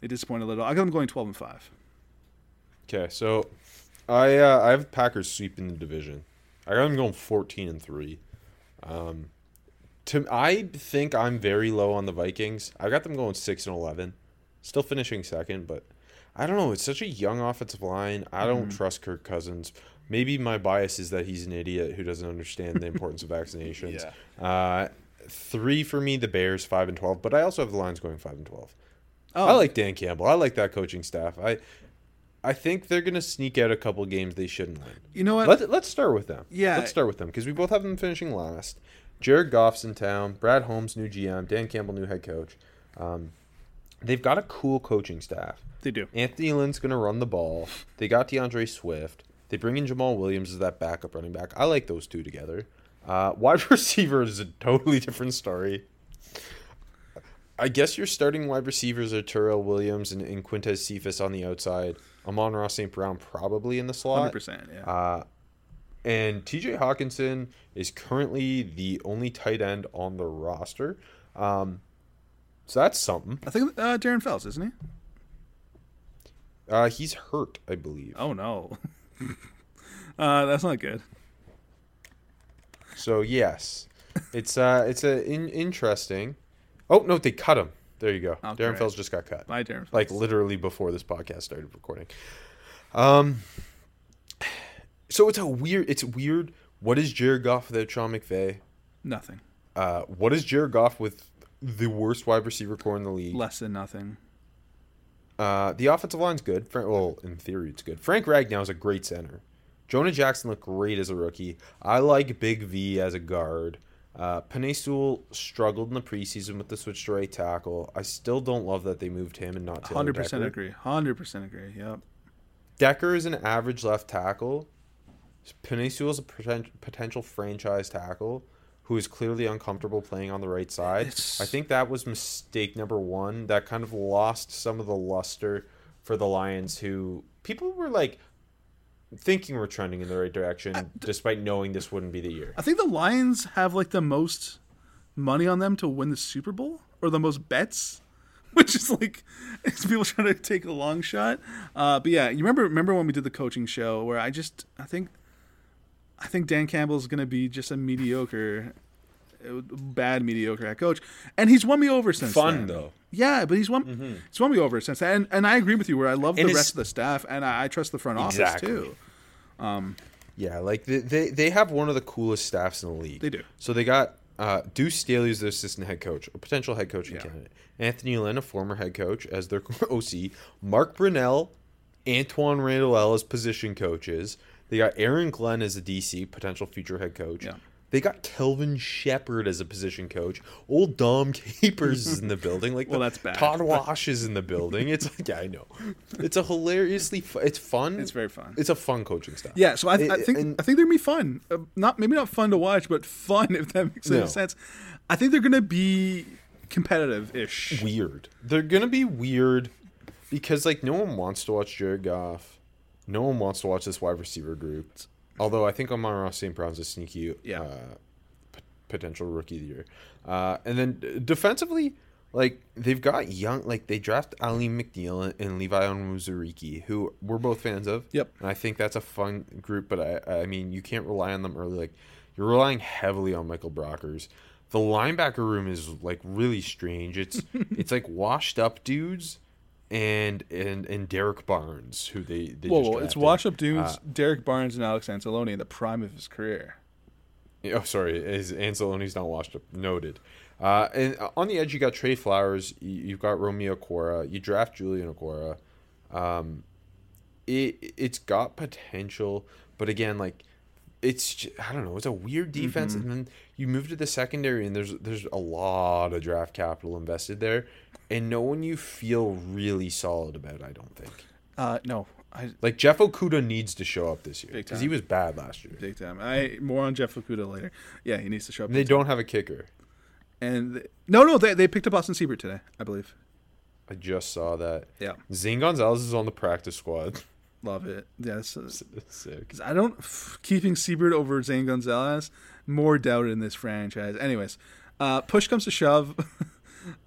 they disappoint a little. I got them going twelve and five. Okay, so I uh, I have Packers sweeping the division. I got them going fourteen and three. Um, to I think I'm very low on the Vikings. I got them going six and eleven, still finishing second, but I don't know. It's such a young offensive line. I don't trust Kirk Cousins. Maybe my bias is that he's an idiot who doesn't understand the importance of vaccinations. Uh, three for me, the Bears five and twelve, but I also have the Lions going five and twelve. Oh, I like Dan Campbell. I like that coaching staff. I I think they're gonna sneak out a couple games they shouldn't win. you know what? Let, let's start with them. Yeah. Let's start with them because we both have them finishing last. Jared Goff's in town. Brad Holmes, new GM. Dan Campbell, new head coach. Um, they've got a cool coaching staff. They do. Anthony Lynn's going to run the ball. They got D'Andre Swift. They bring in Jamaal Williams as that backup running back. I like those two together. Uh, wide receiver is a totally different story. I guess your starting wide receivers are Tyrell Williams and, and Quintez Cephus on the outside. Amon-Ra St. Brown probably in the slot. Hundred percent. Yeah. Uh, and TJ Hockenson is currently the only tight end on the roster. Um, so that's something. I think uh, Darren Fells, isn't he? Uh, he's hurt, I believe. Oh no. uh, that's not good. So yes, it's uh, it's a in- interesting. Oh no, they cut him. There you go. Darren. Fells just got cut. Bye, Darren. Fells. Like literally before this podcast started recording. Um. So it's a weird. It's weird What is Jared Goff without Sean McVay? Nothing. Uh, what is Jared Goff with the worst wide receiver core in the league? Less than nothing. Uh, the offensive line's good. Frank, well, in theory, it's good. Frank Ragnow is a great center. Jonah Jackson looked great as a rookie. I like Big V as a guard. Uh, struggled in the preseason with the switch to right tackle. I still don't love that they moved him and not Taylor Hundred percent Decker. agree. Hundred percent agree. Yep. Decker is an average left tackle. Sewell is a poten- potential franchise tackle who is clearly uncomfortable playing on the right side. It's- I think that was mistake number one. That kind of lost some of the luster for the Lions, who people were like thinking were trending in the right direction, despite knowing this wouldn't be the year. I think the Lions have like the most money on them to win the Super Bowl or the most bets, which is like it's people trying to take a long shot. Uh, but yeah, you remember remember when we did the coaching show where I just I think I think Dan Campbell's gonna be just a mediocre, uh, bad mediocre head coach, and he's won me over since Fun then. though. Yeah, but he's won. He's won me over since then, and, and I agree with you. Where I love And the rest of the staff, and I, I trust the front office Exactly. too. Yeah, like they, they they have one of the coolest staffs in the league. They do. So they got uh, Deuce Staley as their assistant head coach, a potential head coaching Yeah. candidate. Anthony Lynn, a former head coach, as their OC. Mark Brunell, Antoine Randall as position coaches. They got Aaron Glenn as a DC, potential future head coach. Yeah. They got Kelvin Sheppard as a position coach. Old Dom Capers is in the building. Like Well, that's bad. Todd Wash is in the building. It's like yeah, I know. It's a hilariously. Fu- it's fun. It's very fun. It's a fun coaching staff. Yeah, so I, I It- think and- I think they're gonna be fun. Uh, not maybe not fun to watch, but fun if that makes any No. sense. I think they're gonna be competitive-ish. weird. They're gonna be weird because like no one wants to watch Jared Goff. No one wants to watch this wide receiver group. Although I think Amon-Ra St. Brown's a sneaky Yeah. uh, p- potential rookie of the year. Uh, and then defensively, like they've got young, like they draft Alim McNeill and- Levi Onwuzurike, who we're both fans of. Yep. And I think that's a fun group, but I, I mean, you can't rely on them early. Like you're relying heavily on Michael Brockers. The linebacker room is like really strange. It's it's like washed up dudes and and and Derrick Barnes, who they, they Whoa, just whoa, it's wash up dudes, Uh, Derrick Barnes and Alex Anzalone in the prime of his career. Oh, sorry, is Anzalone's not washed up. Noted. Uh, and on the edge, you got Trey Flowers. You, you've got Romeo Okwara. You draft Julian Okwara. Um, it it's got potential, but again, like it's just, I don't know. It's a weird defense, and then you move to the secondary, and there's there's a lot of draft capital invested there, and no one you feel really solid about. I don't think. Uh, no, I Like Jeff Okudah needs to show up this year because he was bad last year. big time. I more on Jeff Okudah later. Yeah, he needs to show up. And they don't have a kicker. And they- no, no, they they picked up Austin Seibert today, I believe. I just saw that. Yeah, Zane Gonzalez is on the practice squad. love it. Yes, Sick. I don't f- keeping Seibert over Zane Gonzalez more doubted in this franchise. Anyways, uh, push comes to shove.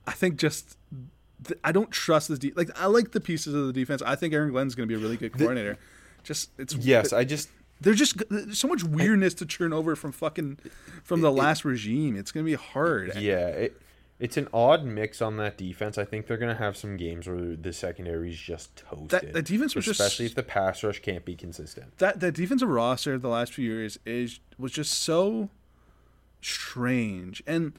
I think just th- I don't trust this. De- like I like the pieces of the defense. I think Aaron Glenn's going to be a really good coordinator. just it's Yes, I just There's just so much weirdness to churn over from fucking from the last regime. It's going to be hard. yeah, it, it's an odd mix on that defense. I think they're gonna have some games where the secondary is just toasted. that defense was just- especially if the pass rush can't be consistent. that that defensive roster the last few years is was just so strange and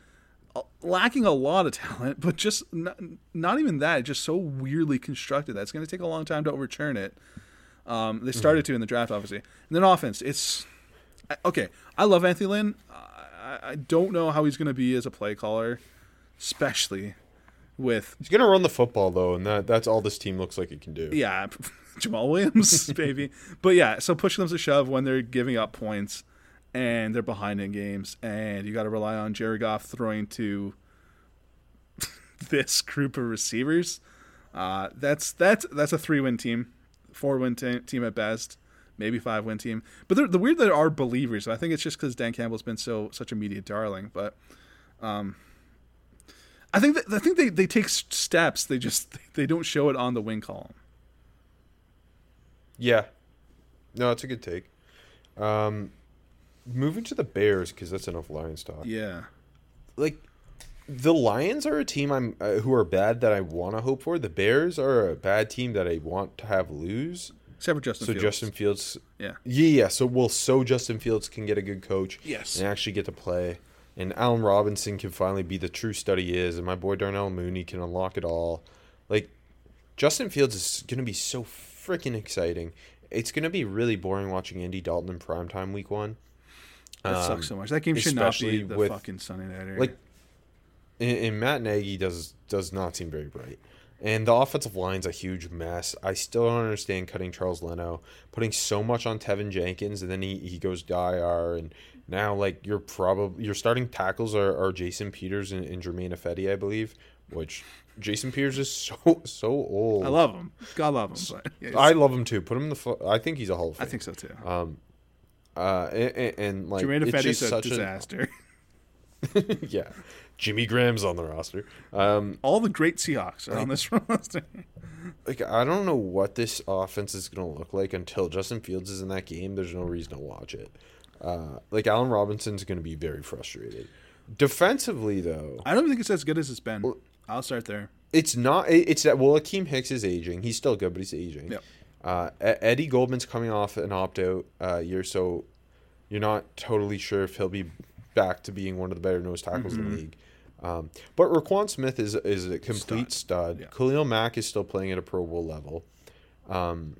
lacking a lot of talent, but just not, not even that. Just so weirdly constructed that it's going to take a long time to overturn it. Um, they started to in the draft, obviously, and then offense. It's okay. I love Anthony Lynn. I, I don't know how he's going to be as a play caller, especially with He's gonna run the football though, and that that's all this team looks like it can do. yeah, Jamaal Williams, baby. But yeah, so push them to shove when they're giving up points and they're behind in games, and you got to rely on Jerry Goff throwing to this group of receivers. Uh, that's that's that's a three win team, four win te- team at best, maybe five win team. But the weird there are believers. I think it's just because Dan Campbell's been so such a media darling, but. Um, I think that, I think they, they take steps. They just they don't show it on the win column. Yeah. No, it's a good take. Um, moving to the Bears because that's enough Lions talk. Yeah. Like, the Lions are a team I'm uh, who are bad that I want to hope for. The Bears are a bad team that I want to have lose. except for Justin so Fields. Justin Fields. Yeah. Yeah, yeah. So well, so Justin Fields can get a good coach. Yes. And actually get to play, and Allen Robinson can finally be the true stud he is, and my boy Darnell Mooney can unlock it all. Like, Justin Fields is gonna be so freaking exciting. It's gonna be really boring watching Andy Dalton in primetime week one. That Um, sucks so much. That game should not be the with- fucking Sunday nighter. like and, and Matt Nagy does does not seem very bright. And the offensive line's a huge mess. I still don't understand cutting Charles Leno, putting so much on Teven Jenkins, and then he, he goes to IR, and now like you're probably your starting tackles are, are Jason Peters and, and Germain Ifedi, I believe. Which Jason Peters is so so old. I love him. God love him. But yeah, I love him too. Put him in the. I think he's a Hall of I think so too. Uh, and, and, and like Ifedi's just a disaster. a yeah. Jimmy Graham's on the roster. Um, All the great Seahawks are on this roster. like I don't know what this offense is going to look like until Justin Fields is in that game. There's no reason to watch it. Uh, like Allen Robinson's going to be very frustrated. Defensively, though, I don't think it's as good as it's been. I'll start there. it's not. it- It's that well, Akiem Hicks is aging. He's still good, but he's aging. Yep. Uh, Eddie Goldman's coming off an opt out uh, year, so you're not totally sure if he'll be back to being one of the better nose tackles in the league. Um, but Roquan Smith is is a complete stud. Yeah. Khalil Mack is still playing at a Pro Bowl level. Um,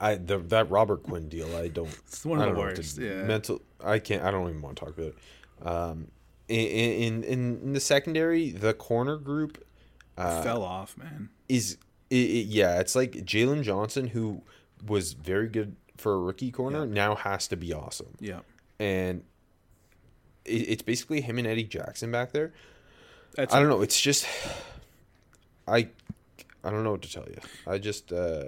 I the, that Robert Quinn deal, I don't. It's one of the don't know what to- worst, yeah. Mental. I can't. I don't even want to talk about it. Um, in in in the secondary, the corner group uh, Fell off, man. is it, it, yeah, it's like Jaylon Johnson, who was very good for a rookie corner, now has to be awesome, Yeah. and it, it's basically him and Eddie Jackson back there. That's I don't know. It's just I I don't know what to tell you. I just uh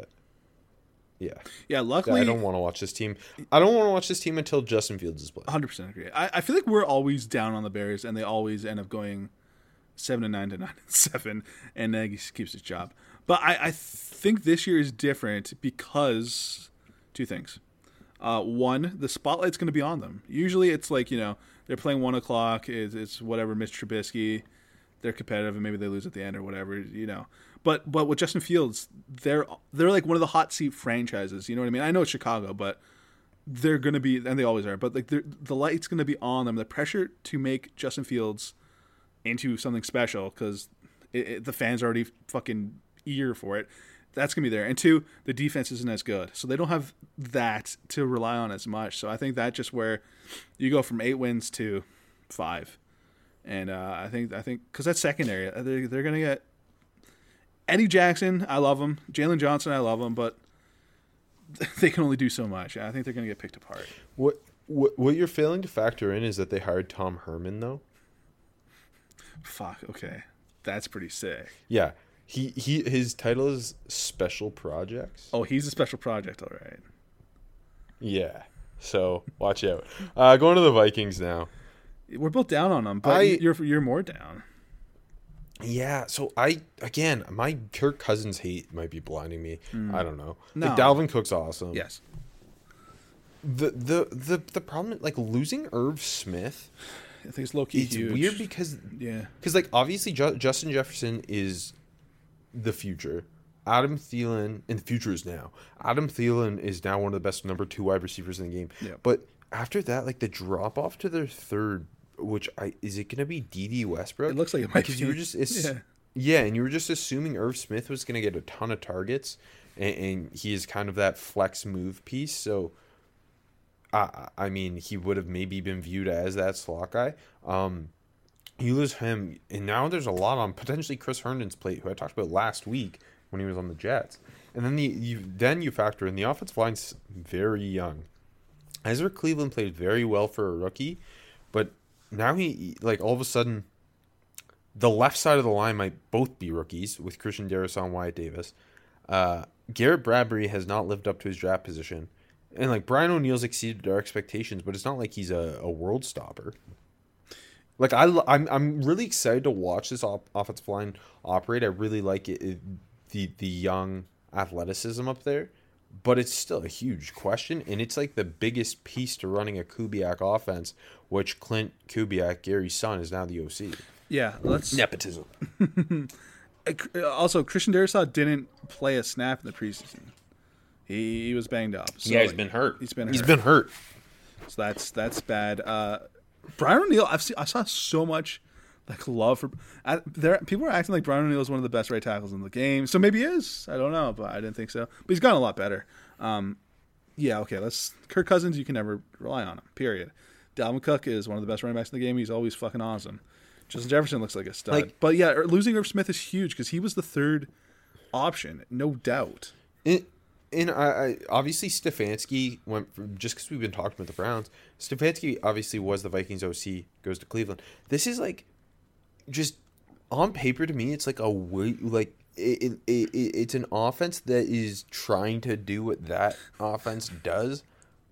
yeah. yeah, luckily I don't want to watch this team. I don't want to watch this team until Justin Fields is playing. 100% agree. I, I feel like we're always down on the Bears, and they always end up going seven and nine to nine and seven, and Nagy keeps his job. But I, I think this year is different because two things. Uh, one, the spotlight's going to be on them. Usually, it's like you know they're playing one o'clock. It's, it's whatever, Mitch Trubisky. They're competitive, and maybe they lose at the end or whatever. You know, but but with Justin Fields, they're they're like one of the hot seat franchises. You know what I mean? I know it's Chicago, but they're going to be, and they always are, but like the light's going to be on them. The pressure to make Justin Fields into something special because the fans already fucking eager for it. That's going to be there. And two, the defense isn't as good. So they don't have that to rely on as much. So I think that's just where you go from eight wins to five. And uh, I think, I think, because that's secondary. Uh, They're, they're going to get Eddie Jackson. I love him. Jaylon Johnson. I love him. But they can only do so much. I think they're going to get picked apart. What what what you're failing to factor in is that they hired Tom Herman though. Fuck. Okay, that's pretty sick. Yeah. He he his title is special projects. Oh, he's a special project, all right. Yeah. So watch out. Uh, going to the Vikings now. We're both down on them, but I- you're you're more down. Yeah, so I again, my Kirk Cousins hate might be blinding me. I don't know. No. Like Dalvin Cook's awesome. Yes. The the the the problem like losing Irv Smith, I think it's low key it's huge. weird because yeah, because like obviously Ju- Justin Jefferson is the future. Adam Thielen, and the future is now. Adam Thielen is now one of the best number two wide receivers in the game. Yeah. But after that, like the drop off to their third, which I is it going to be Dede Westbrook? It looks like it might because be. you were just it's, Yeah. yeah. and you were just assuming Irv Smith was going to get a ton of targets, and, and he is kind of that flex move piece. So, I I mean, he would have maybe been viewed as that slot guy. Um, you lose him, and now there's a lot on potentially Chris Herndon's plate, who I talked about last week when he was on the Jets. And then the you then you factor in the offensive line's very young. Ezra Cleveland played very well for a rookie, but now he like all of a sudden the left side of the line might both be rookies with Christian Darrisaw and Wyatt Davis. Uh, Garrett Bradbury has not lived up to his draft position. And like Brian O'Neill's exceeded our expectations, but it's not like he's a, a world stopper. Like I, I'm, I'm really excited to watch this op- offensive line operate. I really like it, it, the the young athleticism up there, but it's still a huge question, and it's like the biggest piece to running a Kubiak offense, which Clint Kubiak, Gary's son, is now the OC. yeah. Let's Nepotism. Uh, also Christian Darrisaw didn't play a snap in the preseason. He, he was banged up. So, yeah, he's like, been hurt. He's been He's hurt. been hurt. So that's that's bad. Uh, Brian O'Neill, I've seen, I saw so much like love for. I, there, people are acting like Brian O'Neill is one of the best right tackles in the game. So maybe he is. I don't know, but I didn't think so. But he's gotten a lot better. Um, yeah, okay. Let's Kirk Cousins. You can never rely on him. Period. Dalvin Cook is one of the best running backs in the game. He's always fucking awesome. Justin Jefferson looks like a stud. Like- but yeah, losing Irv Smith is huge because he was the third option, no doubt. In, in I, I obviously Stefanski went from, just because we've been talking about the Browns. Stefanski obviously was the Vikings OC, goes to Cleveland. This is like just on paper to me, it's like a way like it, it, it, it's an offense that is trying to do what that offense does,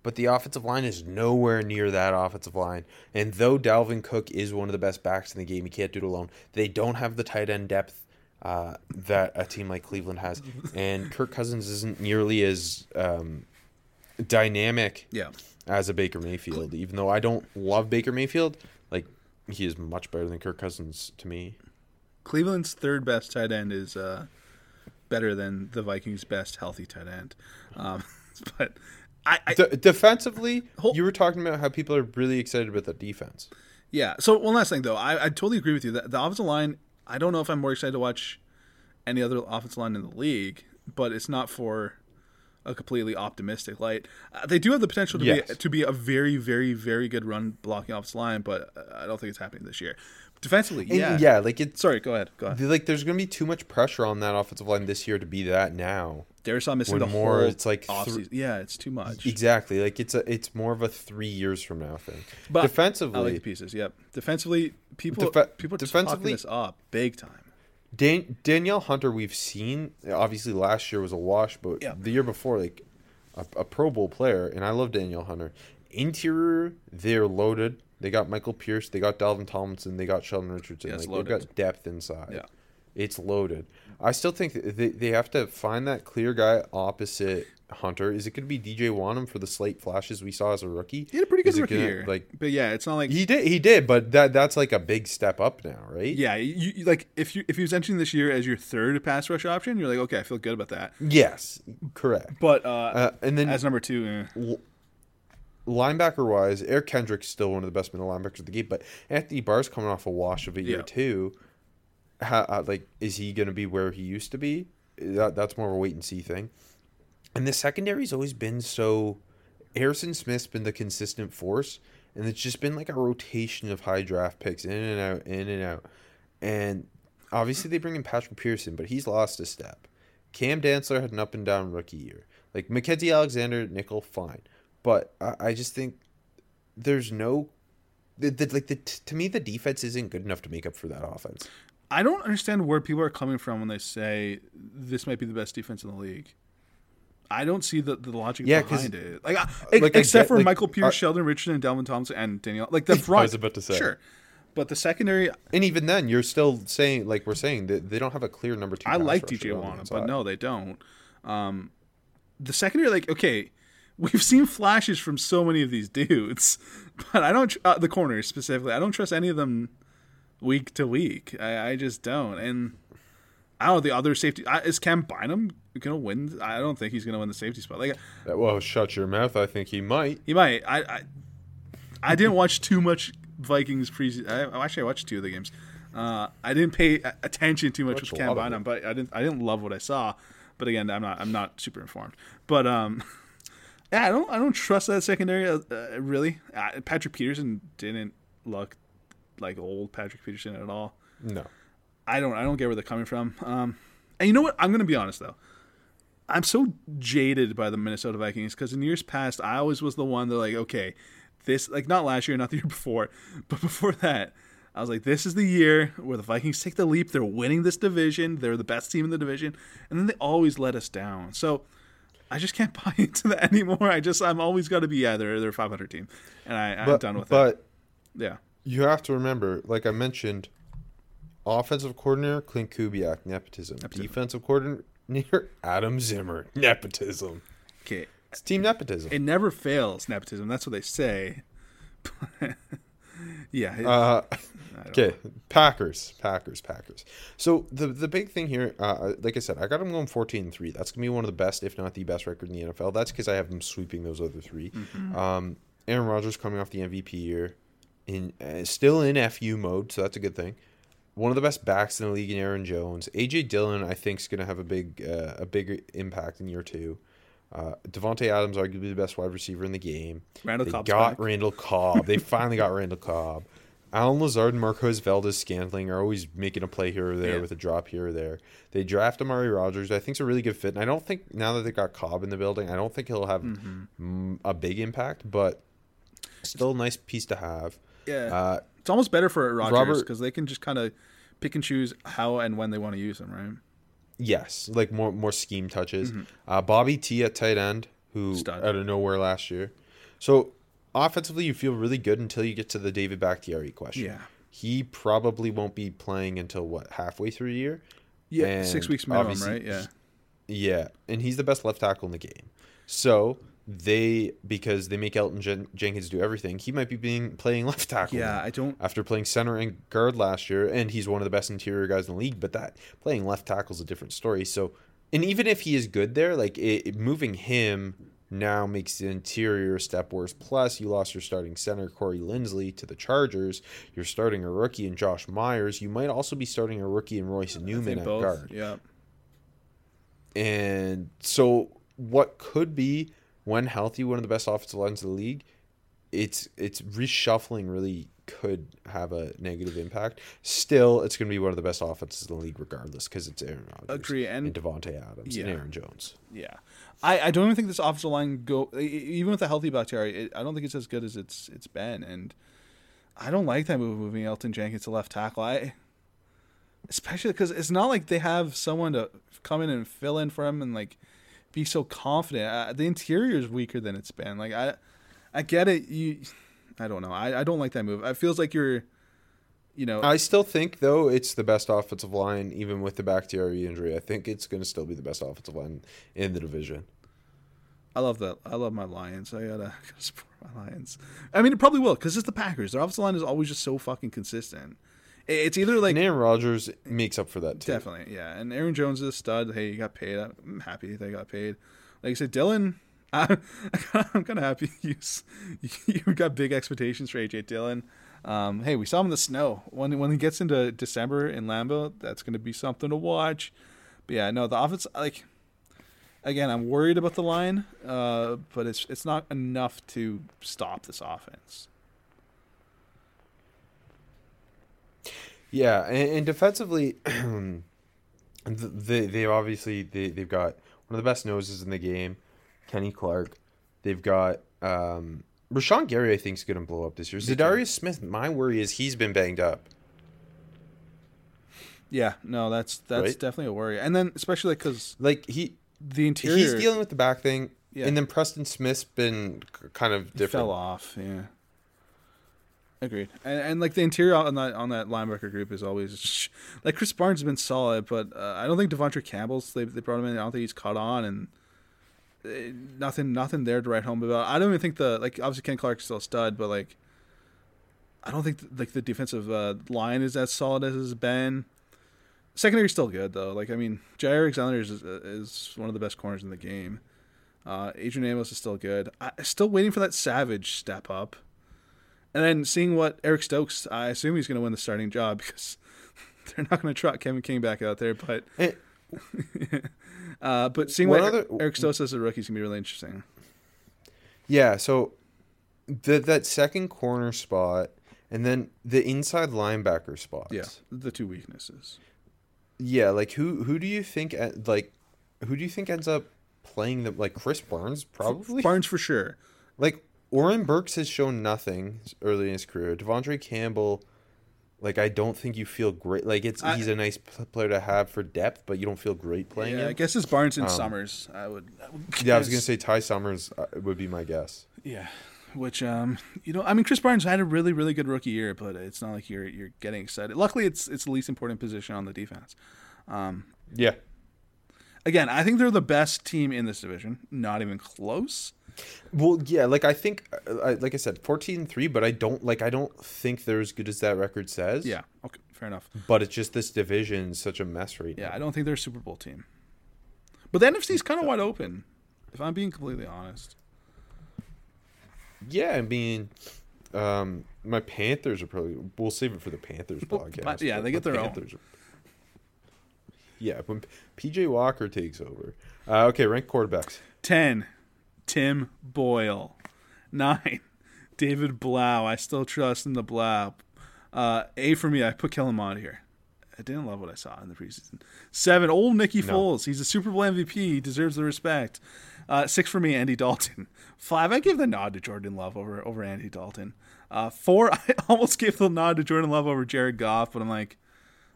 but the offensive line is nowhere near that offensive line. And though Dalvin Cook is one of the best backs in the game, he can't do it alone. They don't have the tight end depth uh, that a team like Cleveland has, and Kirk Cousins isn't nearly as um, dynamic Yeah. as a Baker Mayfield. Even though I don't love Baker Mayfield, like he is much better than Kirk Cousins to me. Cleveland's third best tight end is uh, better than the Vikings' best healthy tight end. Um, but I, I De- defensively, Hold- you were talking about how people are really excited about the defense. yeah. So one last thing though, I, I totally agree with you. that the offensive line, I don't know if I'm more excited to watch any other offensive line in the league, but it's not for a completely optimistic light. Uh, they do have the potential to be to be a very, very, very good run blocking offensive line, but uh, I don't think it's happening this year. Defensively, And yeah, yeah, like it's Sorry, go ahead. Go ahead. like there's gonna be too much pressure on that offensive line this year to be that now. Darius missing When the more, whole it's like offseason. yeah, it's too much. Exactly, like it's a it's more of a three years from now thing. But defensively, I like the pieces. Yep. Defensively, people Defe- people defensively- this up big time. Dan- Danielle Hunter, we've seen obviously last year was a wash, but Yeah. the year before, like a, a Pro Bowl player, and I love Danielle Hunter. Interior, they're loaded. They got Michael Pierce, they got Dalvin Tomlinson, they got Sheldon Richardson. Yeah, like they've got depth inside. Yeah. It's loaded. I still think they, they have to find that clear guy opposite Hunter. Is it going to be DJ Wonnum for the slate flashes we saw as a rookie? He had a pretty good Is rookie gonna, year. Like but yeah, it's not like he did, he did, but that that's like a big step up now, right? yeah, you, you- like if you if he was entering this year as your third pass rush option, you're like okay, I feel good about that. Yes, correct. But uh, Uh, and then as number two, eh. Linebacker wise, Eric Kendricks still one of the best middle linebackers of the game, but Anthony Barr's coming off a wash of a year Yeah. too. How, uh, like, is he going to be where he used to be? That that's more of a wait and see thing. And the secondary's always been so. Harrison Smith's been the consistent force, and it's just been like a rotation of high draft picks in and out, in and out. And obviously they bring in Patrick Pearson, but he's lost a step. Cam Dantzler had an up and down rookie year. Like Mackensie Alexander, nickel, fine, but I, I just think there's no, the, the, like the to me the defense isn't good enough to make up for that offense. I don't understand where people are coming from when they say this might be the best defense in the league. I don't see the, the logic Yeah, behind it. Like, I, Like, except get- for like, Michael Pierce, uh, Sheldon Richardson, and Delvin Thompson, and Daniel. Like the front. I was about to say. Sure, but the secondary, And even then, you're still saying like we're saying that they don't have a clear number two. I like DJ Wana, but no, they don't. Um, the secondary, like, okay, we've seen flashes from so many of these dudes, but I don't. Uh, the corners specifically, I don't trust any of them week to week. I, I just don't. And I don't know the other safety. I, is Cam Bynum gonna win? I don't think he's gonna win the safety spot. Like Well, shut your mouth. I think he might. he might. I I, I didn't watch too much Vikings preseason. I, actually, I watched two of the games. Uh, I didn't pay attention too much Watched with Cam Bynum, but I didn't. I didn't love what I saw. But again, I'm not. I'm not super informed. But um, yeah, I don't. I don't trust that secondary. Uh, uh, really, uh, Patrick Peterson didn't look like old Patrick Peterson at all. No. I don't I don't get where they're coming from. Um, and you know what? I'm gonna be honest though. I'm so jaded by the Minnesota Vikings because in years past I always was the one that like okay, this like not last year, not the year before, but before that. I was like, this is the year where the Vikings take the leap. They're winning this division. They're the best team in the division, and then they always let us down. So I just can't buy into that anymore. I just I'm always got to be yeah they're they're 500 team, and I, I'm done with but it. But yeah, you have to remember, like I mentioned, offensive coordinator Clint Kubiak, nepotism. Defensive coordinator Adam Zimmer, nepotism. okay. It's team nepotism. It never fails nepotism. That's what they say. yeah, it- Uh, Okay, Packers, Packers, Packers. So the the big thing here, uh, like I said, I got them going fourteen and three. That's gonna be one of the best, if not the best, record in the NFL. That's because I have them sweeping those other 3 Um, Aaron Rodgers coming off the MVP year, in uh, still in FU mode, so that's a good thing. One of the best backs in the league in Aaron Jones. AJ Dillon, I think, is gonna have a big uh, a big impact in year two. Uh, Davante Adams, arguably the best wide receiver in the game. Randall they Cobb's got back. Randall Cobb. They finally got Randall Cobb. Allen Lazard and Marquez Valdes Scantling are always making a play here or there Yeah. with a drop here or there. They draft Amari Rodgers. I think it's a really good fit. And I don't think now that they got Cobb in the building, I don't think he'll have Mm-hmm. mm, a big impact, but still a nice piece to have. Yeah, Uh, it's almost better for Rodgers because they can just kind of pick and choose how and when they want to use him, right? yes, like more more scheme touches. Uh, Bobby T at tight end, who Mm-hmm. Stud. out of nowhere last year. So offensively, you feel really good until you get to the David Bakhtiari question. Yeah. he probably won't be playing until what halfway through the year. Yeah, six weeks minimum, right? Yeah. Yeah, and he's the best left tackle in the game. So they because they make Elgton Jen- Jenkins do everything, he might be being playing left tackle. Yeah, I don't. After playing center and guard last year, and he's one of the best interior guys in the league, but that playing left tackle is a different story. So, and even if he is good there, like it- moving him now makes the interior a step worse. Plus, you lost your starting center Corey Linsley to the Chargers. You're starting a rookie in Josh Myers. You might also be starting a rookie in Royce Newman at both. guard. Yeah. And so, what could be, when healthy, one of the best offensive lines in the league, it's it's reshuffling really could have a negative impact. Still, it's going to be one of the best offenses in the league, regardless, because it's Aaron Rodgers, Agree, and- Davante Adams, and Aaron Jones. Yeah, I, I don't even think this offensive line go even with the healthy Bakhtiari. It, I don't think it's as good as it's it's been, and I don't like that move moving Elgton Jenkins to left tackle. I especially because it's not like they have someone to come in and fill in for him and like be so confident. Uh, the interior is weaker than it's been. Like I, I get it. You, I don't know. I, I don't like that move. It feels like you're, you know, I still think, though, it's the best offensive line, even with the Bakhtiari injury. I think it's going to still be the best offensive line in the division. I love that. I love my Lions. I gotta, gotta support my Lions. I mean, it probably will because it's the Packers. Their offensive line is always just so fucking consistent. It's either like And Aaron Rodgers makes up for that, too. definitely, yeah. And Aaron Jones is a stud. Hey, you got paid. I'm happy they got paid. Like I said, Dillon. I, I'm kind of happy you you got big expectations for AJ Dillon. Um, hey, we saw him in the snow. When when he gets into December in Lambeau, that's going to be something to watch. But yeah, no, the offense like again, I'm worried about the line, uh, but it's it's not enough to stop this offense. Yeah, and, and defensively, they they obviously they they've got one of the best noses in the game, Kenny Clark. They've got um, Rashan Gary. I think is going to blow up this year. Za'Darius Smith. My worry is he's been banged up. Yeah, no, that's that's Right? definitely a worry. And then especially because Like he the interior he's dealing with the back thing, Yeah. and then Preston Smith's been kind of different. fell off. Yeah, agreed. And, and like the interior on that on that linebacker group is always like Krys Barnes has been solid, but uh, I don't think De'Vondre Campbell's they they brought him in. I don't think he's caught on and. Uh, Nothing, nothing there to write home about. I don't even think the like obviously Ken Clark's still a stud, but like, I don't think like the defensive uh, line is as solid as it's been. Secondary's still good though. Like I mean, Jaire Alexander is, is one of the best corners in the game. Uh, Adrian Amos is still good. I still waiting for that Savage step up, and then seeing what Eric Stokes. I assume he's going to win the starting job because they're not going to trot Kevin King back out there. But Eh, uh, but seeing what other- Eric Stokes as a rookie is going to be really interesting. Yeah, so the that second corner spot, and then the inside linebacker spots. Yeah, the two weaknesses. Yeah, like who who do you think like who do you think ends up playing them? Like Krys Barnes, probably. Barnes for sure. Like Oren Burks has shown nothing early in his career. De'Vondre Campbell, like I don't think you feel great. Like it's I- he's a nice player to have for depth, but you don't feel great playing Yeah, I guess it's Barnes and Um, Summers. I would. I would Yeah, I was gonna say Ty Summers uh, would be my guess. Yeah, which um, you know, I mean, Krys Barnes had a really, really good rookie year, but it's not like you're you're getting excited. Luckily, it's it's the least important position on the defense. Um, Yeah, again, I think they're the best team in this division. Not even close. Well, yeah, like I think, uh, I, like I said, 14-3, but I don't like. I don't think they're as good as that record says. Yeah. Okay. Fair enough. but it's just this division is such a mess right now. Yeah, now. I don't think they're a Super Bowl team. But the NFC is kind of wide open, if I'm being completely honest. Yeah, I mean, um, my Panthers are probably. We'll save it for the Panthers podcast. but- yeah, they get their own. Panthers are- Yeah, when PJ Walker takes over. Uh, okay, rank quarterbacks. 10, Tim Boyle. 9, David Blough. I still trust in the Blough. Uh, a for me, I put Kellen Mond here. I didn't love what I saw in the preseason. 7, old Nicky Foles. He's a Super Bowl MVP. He deserves the respect. Uh, 6 for me, Andy Dalton. 5, I give the nod to Jordan Love over, over Andy Dalton. Uh, 4, I almost gave the nod to Jordan Love over Jared Goff, but I'm like,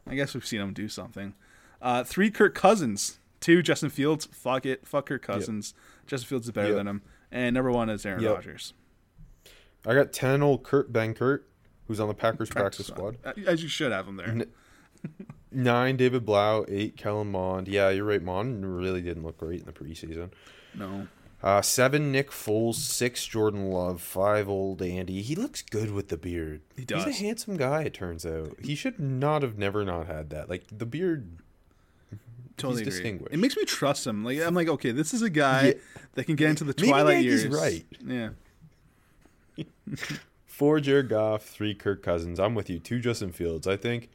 I guess we've seen him do something. Uh, three, Kirk Cousins. Two, Justin Fields. Fuck it. Fuck Kirk Cousins. Justin Fields is better Yep. than him. And number one is Aaron Yep. Rodgers. I got 10 old Kurt Benkert, who's on the Packers practice, squad. Uh, As you should have him there. N- Nine, David Blough. Eight, Kellen Mond. Yeah, you're right. Mond really didn't look great in the preseason. No. Uh, seven, Nick Foles. Six, Jordan Love. Five, old Andy. He looks good with the beard. He does. He's a handsome guy, it turns out. He should not have never not had that. Like, the beard. Totally He's distinguished. It makes me trust him. Like I'm like, okay, this is a guy Yeah. that can get into the twilight years. right. Yeah. Four, Jared Goff. Three, Kirk Cousins. I'm with you. Two, Justin Fields. I think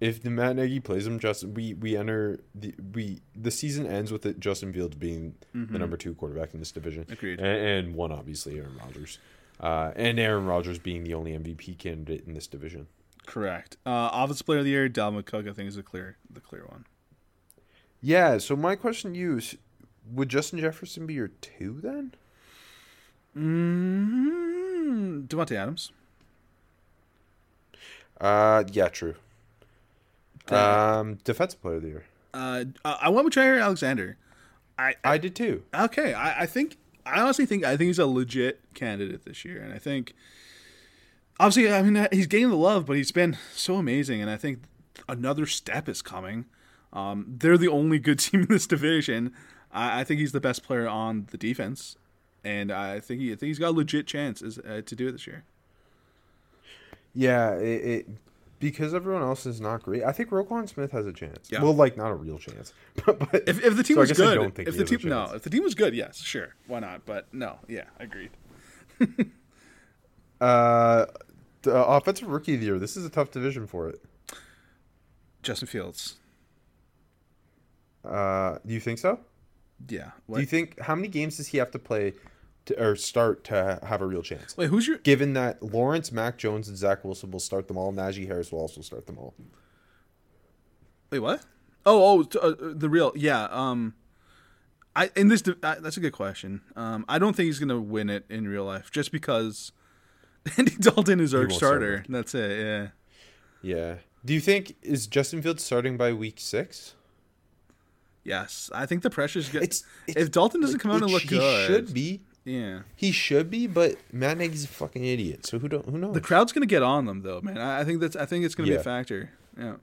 if the Matt Nagy plays him, Justin, we we enter the we the season ends with it, Justin Fields being the number two quarterback in this division. Mm-hmm. Agreed. And, and one, obviously, Aaron Rodgers. Uh, and Aaron Rodgers being the only MVP candidate in this division. Correct. Uh, offensive player of the year, Dalvin Cook, I think is the clear the clear one. Yeah. So my question to you is, would Justin Jefferson be your two then? Mm-hmm. Davante Adams. Uh, yeah, true. That- Um, defensive player of the year. Uh, I went with Jaire Alexander. I, I did too. Okay, I, I think I honestly think I think he's a legit candidate this year, and I think obviously I mean he's getting the love, but he's been so amazing, and I think another step is coming. Um, they're the only good team in this division. I, I think he's the best player on the defense, and I think he, I think he's got a legit chance uh, to do it this year. Yeah, it, it because everyone else is not great. I think Roquan Smith has a chance. Yeah. Well, like not a real chance, but, but If, if the team so was I good, don't think if the team no, if the team was good, yes, sure, why not? But no, yeah, agreed. Uh, the offensive rookie of the year. This is a tough division for it. Justin Fields, Uh, do you think so? yeah. Do you think how many games does he have to play to, or start to have a real chance? Wait, who's your Given that Lawrence, Mac Jones, and Zach Wilson will start them all, Najee Harris will also start them all. Wait, what? Oh, oh, t- uh, the real, yeah. Um, I in this uh, that's a good question. Um, I don't think he's gonna win it in real life just because Andy Dalton is our won't start starter. That's it. Yeah. Yeah. Do you think is Justin Fields starting by week six? Yes, I think the pressure's good. It's- it's- if Dalton doesn't come out and look sh- good, He should be. Yeah. He should be, but Matt Nagy's a fucking idiot. So who don't who knows? The crowd's gonna get on them though, man. I, I think that's. I think it's gonna be a factor. Yeah.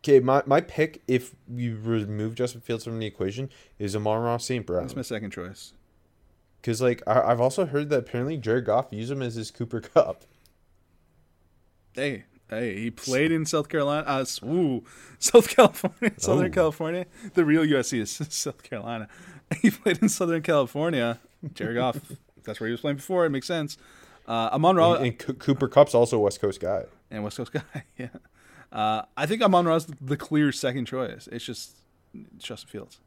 Okay, my, my pick if you remove Justin Fields from the equation is Amon-Ra St. Brown. That's my second choice. Because like I, I've also heard that apparently Jared Goff used him as his Cooper Kupp. Hey, hey, he played in South Carolina. Uh, ooh, South California, Southern Oh. California. The real USC is South Carolina. He played in Southern California. Jared Goff. that's where he was playing before. It makes sense. Uh, Amon-Ra And, and Co- Cooper Kupp's also a West Coast guy. and West Coast guy. Yeah. Uh, I think Amon-Ra's the, the clear second choice. It's just it's Justin Fields.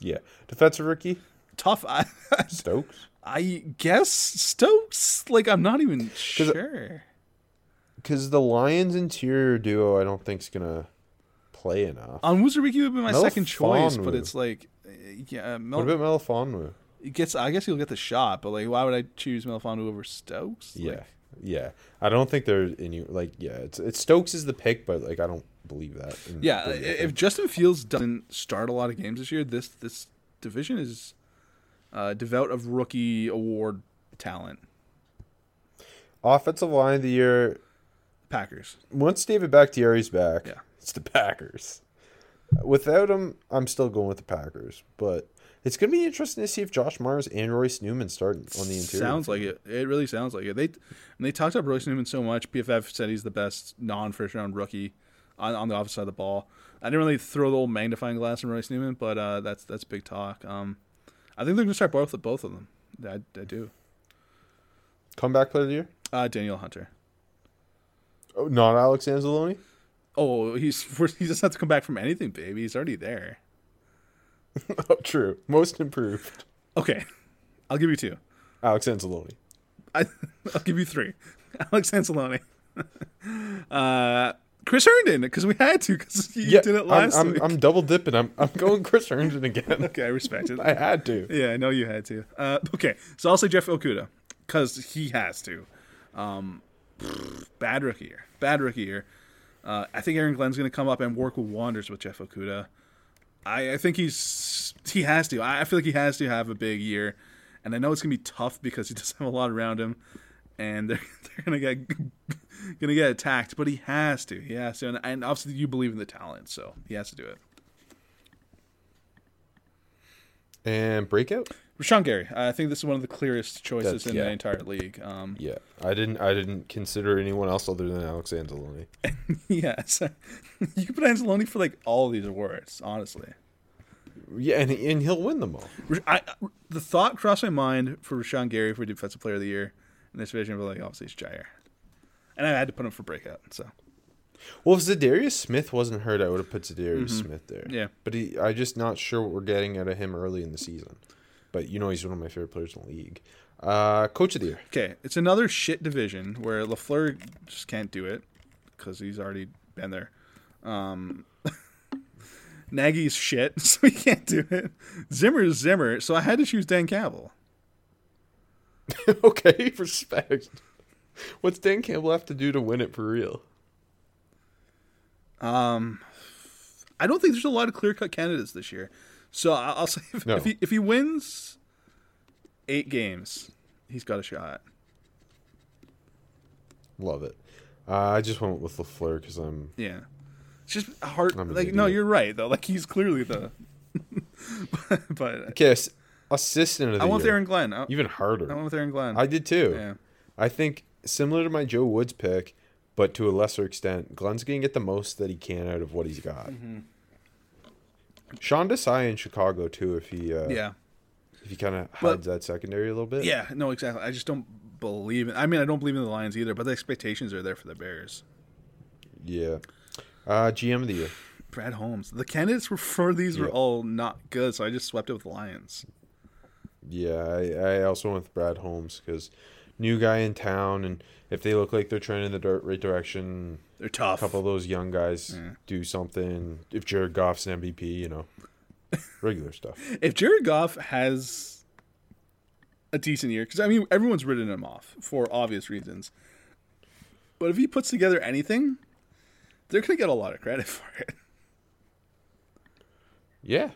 Yeah. Defensive rookie, Tough. I, Stokes. I guess Stokes. Like I'm not even sure. Because the Lions interior duo I don't think's gonna play enough. Onwuzurike would be my second choice, but it's like, uh, yeah, Mel- what about Melifonwu? He gets. I guess he'll get the shot, but like, why would I choose Melifonwu over Stokes? Yeah. Like, Yeah. I don't think there's any like yeah, it's it's Stokes is the pick, but like I don't believe that. in- yeah. in- If Justin Fields doesn't start a lot of games this year, this this division is uh, devout of rookie award talent. offensive line of the year, Packers. once David Bakhtiari's back, Yeah. it's the Packers. Without him, I'm still going with the Packers. But It's gonna be interesting to see if Josh Myers and Royce Newman start on the interior. Sounds like it. It really sounds like it. They and they talked up Royce Newman so much. PFF said he's the best non first round rookie on, on the opposite side of the ball. I didn't really throw the old magnifying glass on Royce Newman, but uh, that's that's big talk. Um, I think they're gonna start both both of them. I, I do. comeback player of the year. Uh, Danielle Hunter. Oh, not Alex Anzalone. Oh, he's he doesn't have to come back from anything, baby. He's already there. oh, true. Most improved. Okay, I'll give you two. Alex Anzalone. I, I'll give you three. Alex Anzalone. uh, Chris Herndon, because we had to, because you did it last I'm, I'm, week. I'm double dipping. I'm I'm going Chris Herndon again. okay, I respect it. I had to. Yeah, I know you had to. Uh, okay, so I'll say Jeff Okudah because he has to. Um, bad rookie year. Bad rookie year. Uh, I think Aaron Glenn's going to come up and work with wonders with Jeff Okudah. I, I think he's he has to. I I feel like he has to have a big year, and I know it's going to be tough because he doesn't have a lot around him, and they're they're going to get going to get attacked. But he has to. He has to, and, and obviously you believe in the talent, so he has to do it. And breakout. Rashan Gary. I think this is one of the clearest choices That's- in yeah. the entire league. Um, Yeah, I didn't. I didn't consider anyone else other than Alex Anzalone. yes, you can put Anzalone for like all these awards. Honestly, Yeah, and and he'll win them all. I, the thought crossed my mind for Rashan Gary for Defensive Player of the Year in this division, but like obviously it's Jaire, and I had to put him for breakout. So Well, if Za'Darius Smith wasn't hurt, I would have put Za'Darius Smith there. Mm-hmm. Yeah. but he, I'm just not sure what we're getting out of him early in the season. But you know, he's one of my favorite players in the league. Uh, Coach of the year. okay, it's another shit division where Lafleur just can't do it because he's already been there. Um, Nagy's shit, so he can't do it. Zimmer's Zimmer, so I had to choose Dan Campbell. okay, respect. What's Dan Campbell have to do to win it for real? Um, I don't think there's a lot of clear cut candidates this year. So I- I'll say if, No. if he if he wins eight games, he's got a shot. Love it. Uh, I just went with Lafleur because I'm. Yeah, it's just hard. I'm Like no, you're right though. Like he's clearly the. but, but Okay, assistant of the I went with year. Aaron Glenn. I, Even harder. I went with Aaron Glenn. I did too. yeah. I think similar to my Joe Woods pick, but to a lesser extent, Glenn's gonna get the most that he can out of what he's got. Mm-hmm. Sean Desai in Chicago too, if he uh, Yeah. if he kind of Well- hides that secondary a little bit. Yeah. No, exactly. I just don't believe in. I mean, I don't believe in the Lions either. But the expectations are there for the Bears. yeah. Uh, GM of the year. Brad Holmes. The candidates for these were all not good, so I just swept it with the Lions. Yeah, I, I also went with Brad Holmes because new guy in town, and if they look like they're trending in the right direction, They're tough. a couple of those young guys Yeah. do something. If Jared Goff's an MVP, you know, regular stuff. if Jared Goff has a decent year, because I mean everyone's written him off for obvious reasons, but if he puts together anything, they're gonna get a lot of credit for it. Yeah.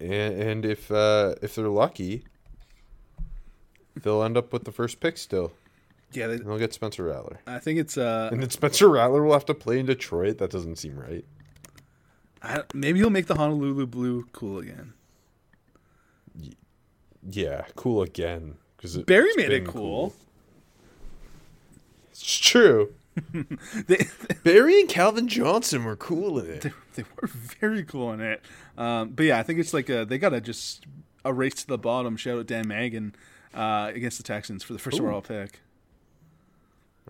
And, and if uh, if they're lucky, they'll end up with the first pick still. Yeah, they, they'll get Spencer Rattler. I think it's uh And then Spencer Rattler will have to play in Detroit. That doesn't seem right. I, maybe he'll make the Honolulu Blue cool again. Yeah, cool again. Because Barry made it cool. It's true. They, Barry and Calvin Johnson were cool in it. they, they were very cool in it. Um, but yeah, I think it's like uh they gotta just erase to the bottom. Shout out Dan Magan uh, against the Texans for the first Ooh. overall pick.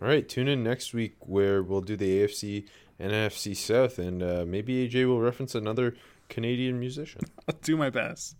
All right, tune in next week where we'll do the AFC and NFC South, and uh, maybe AJ will reference another Canadian musician. I'll do my best.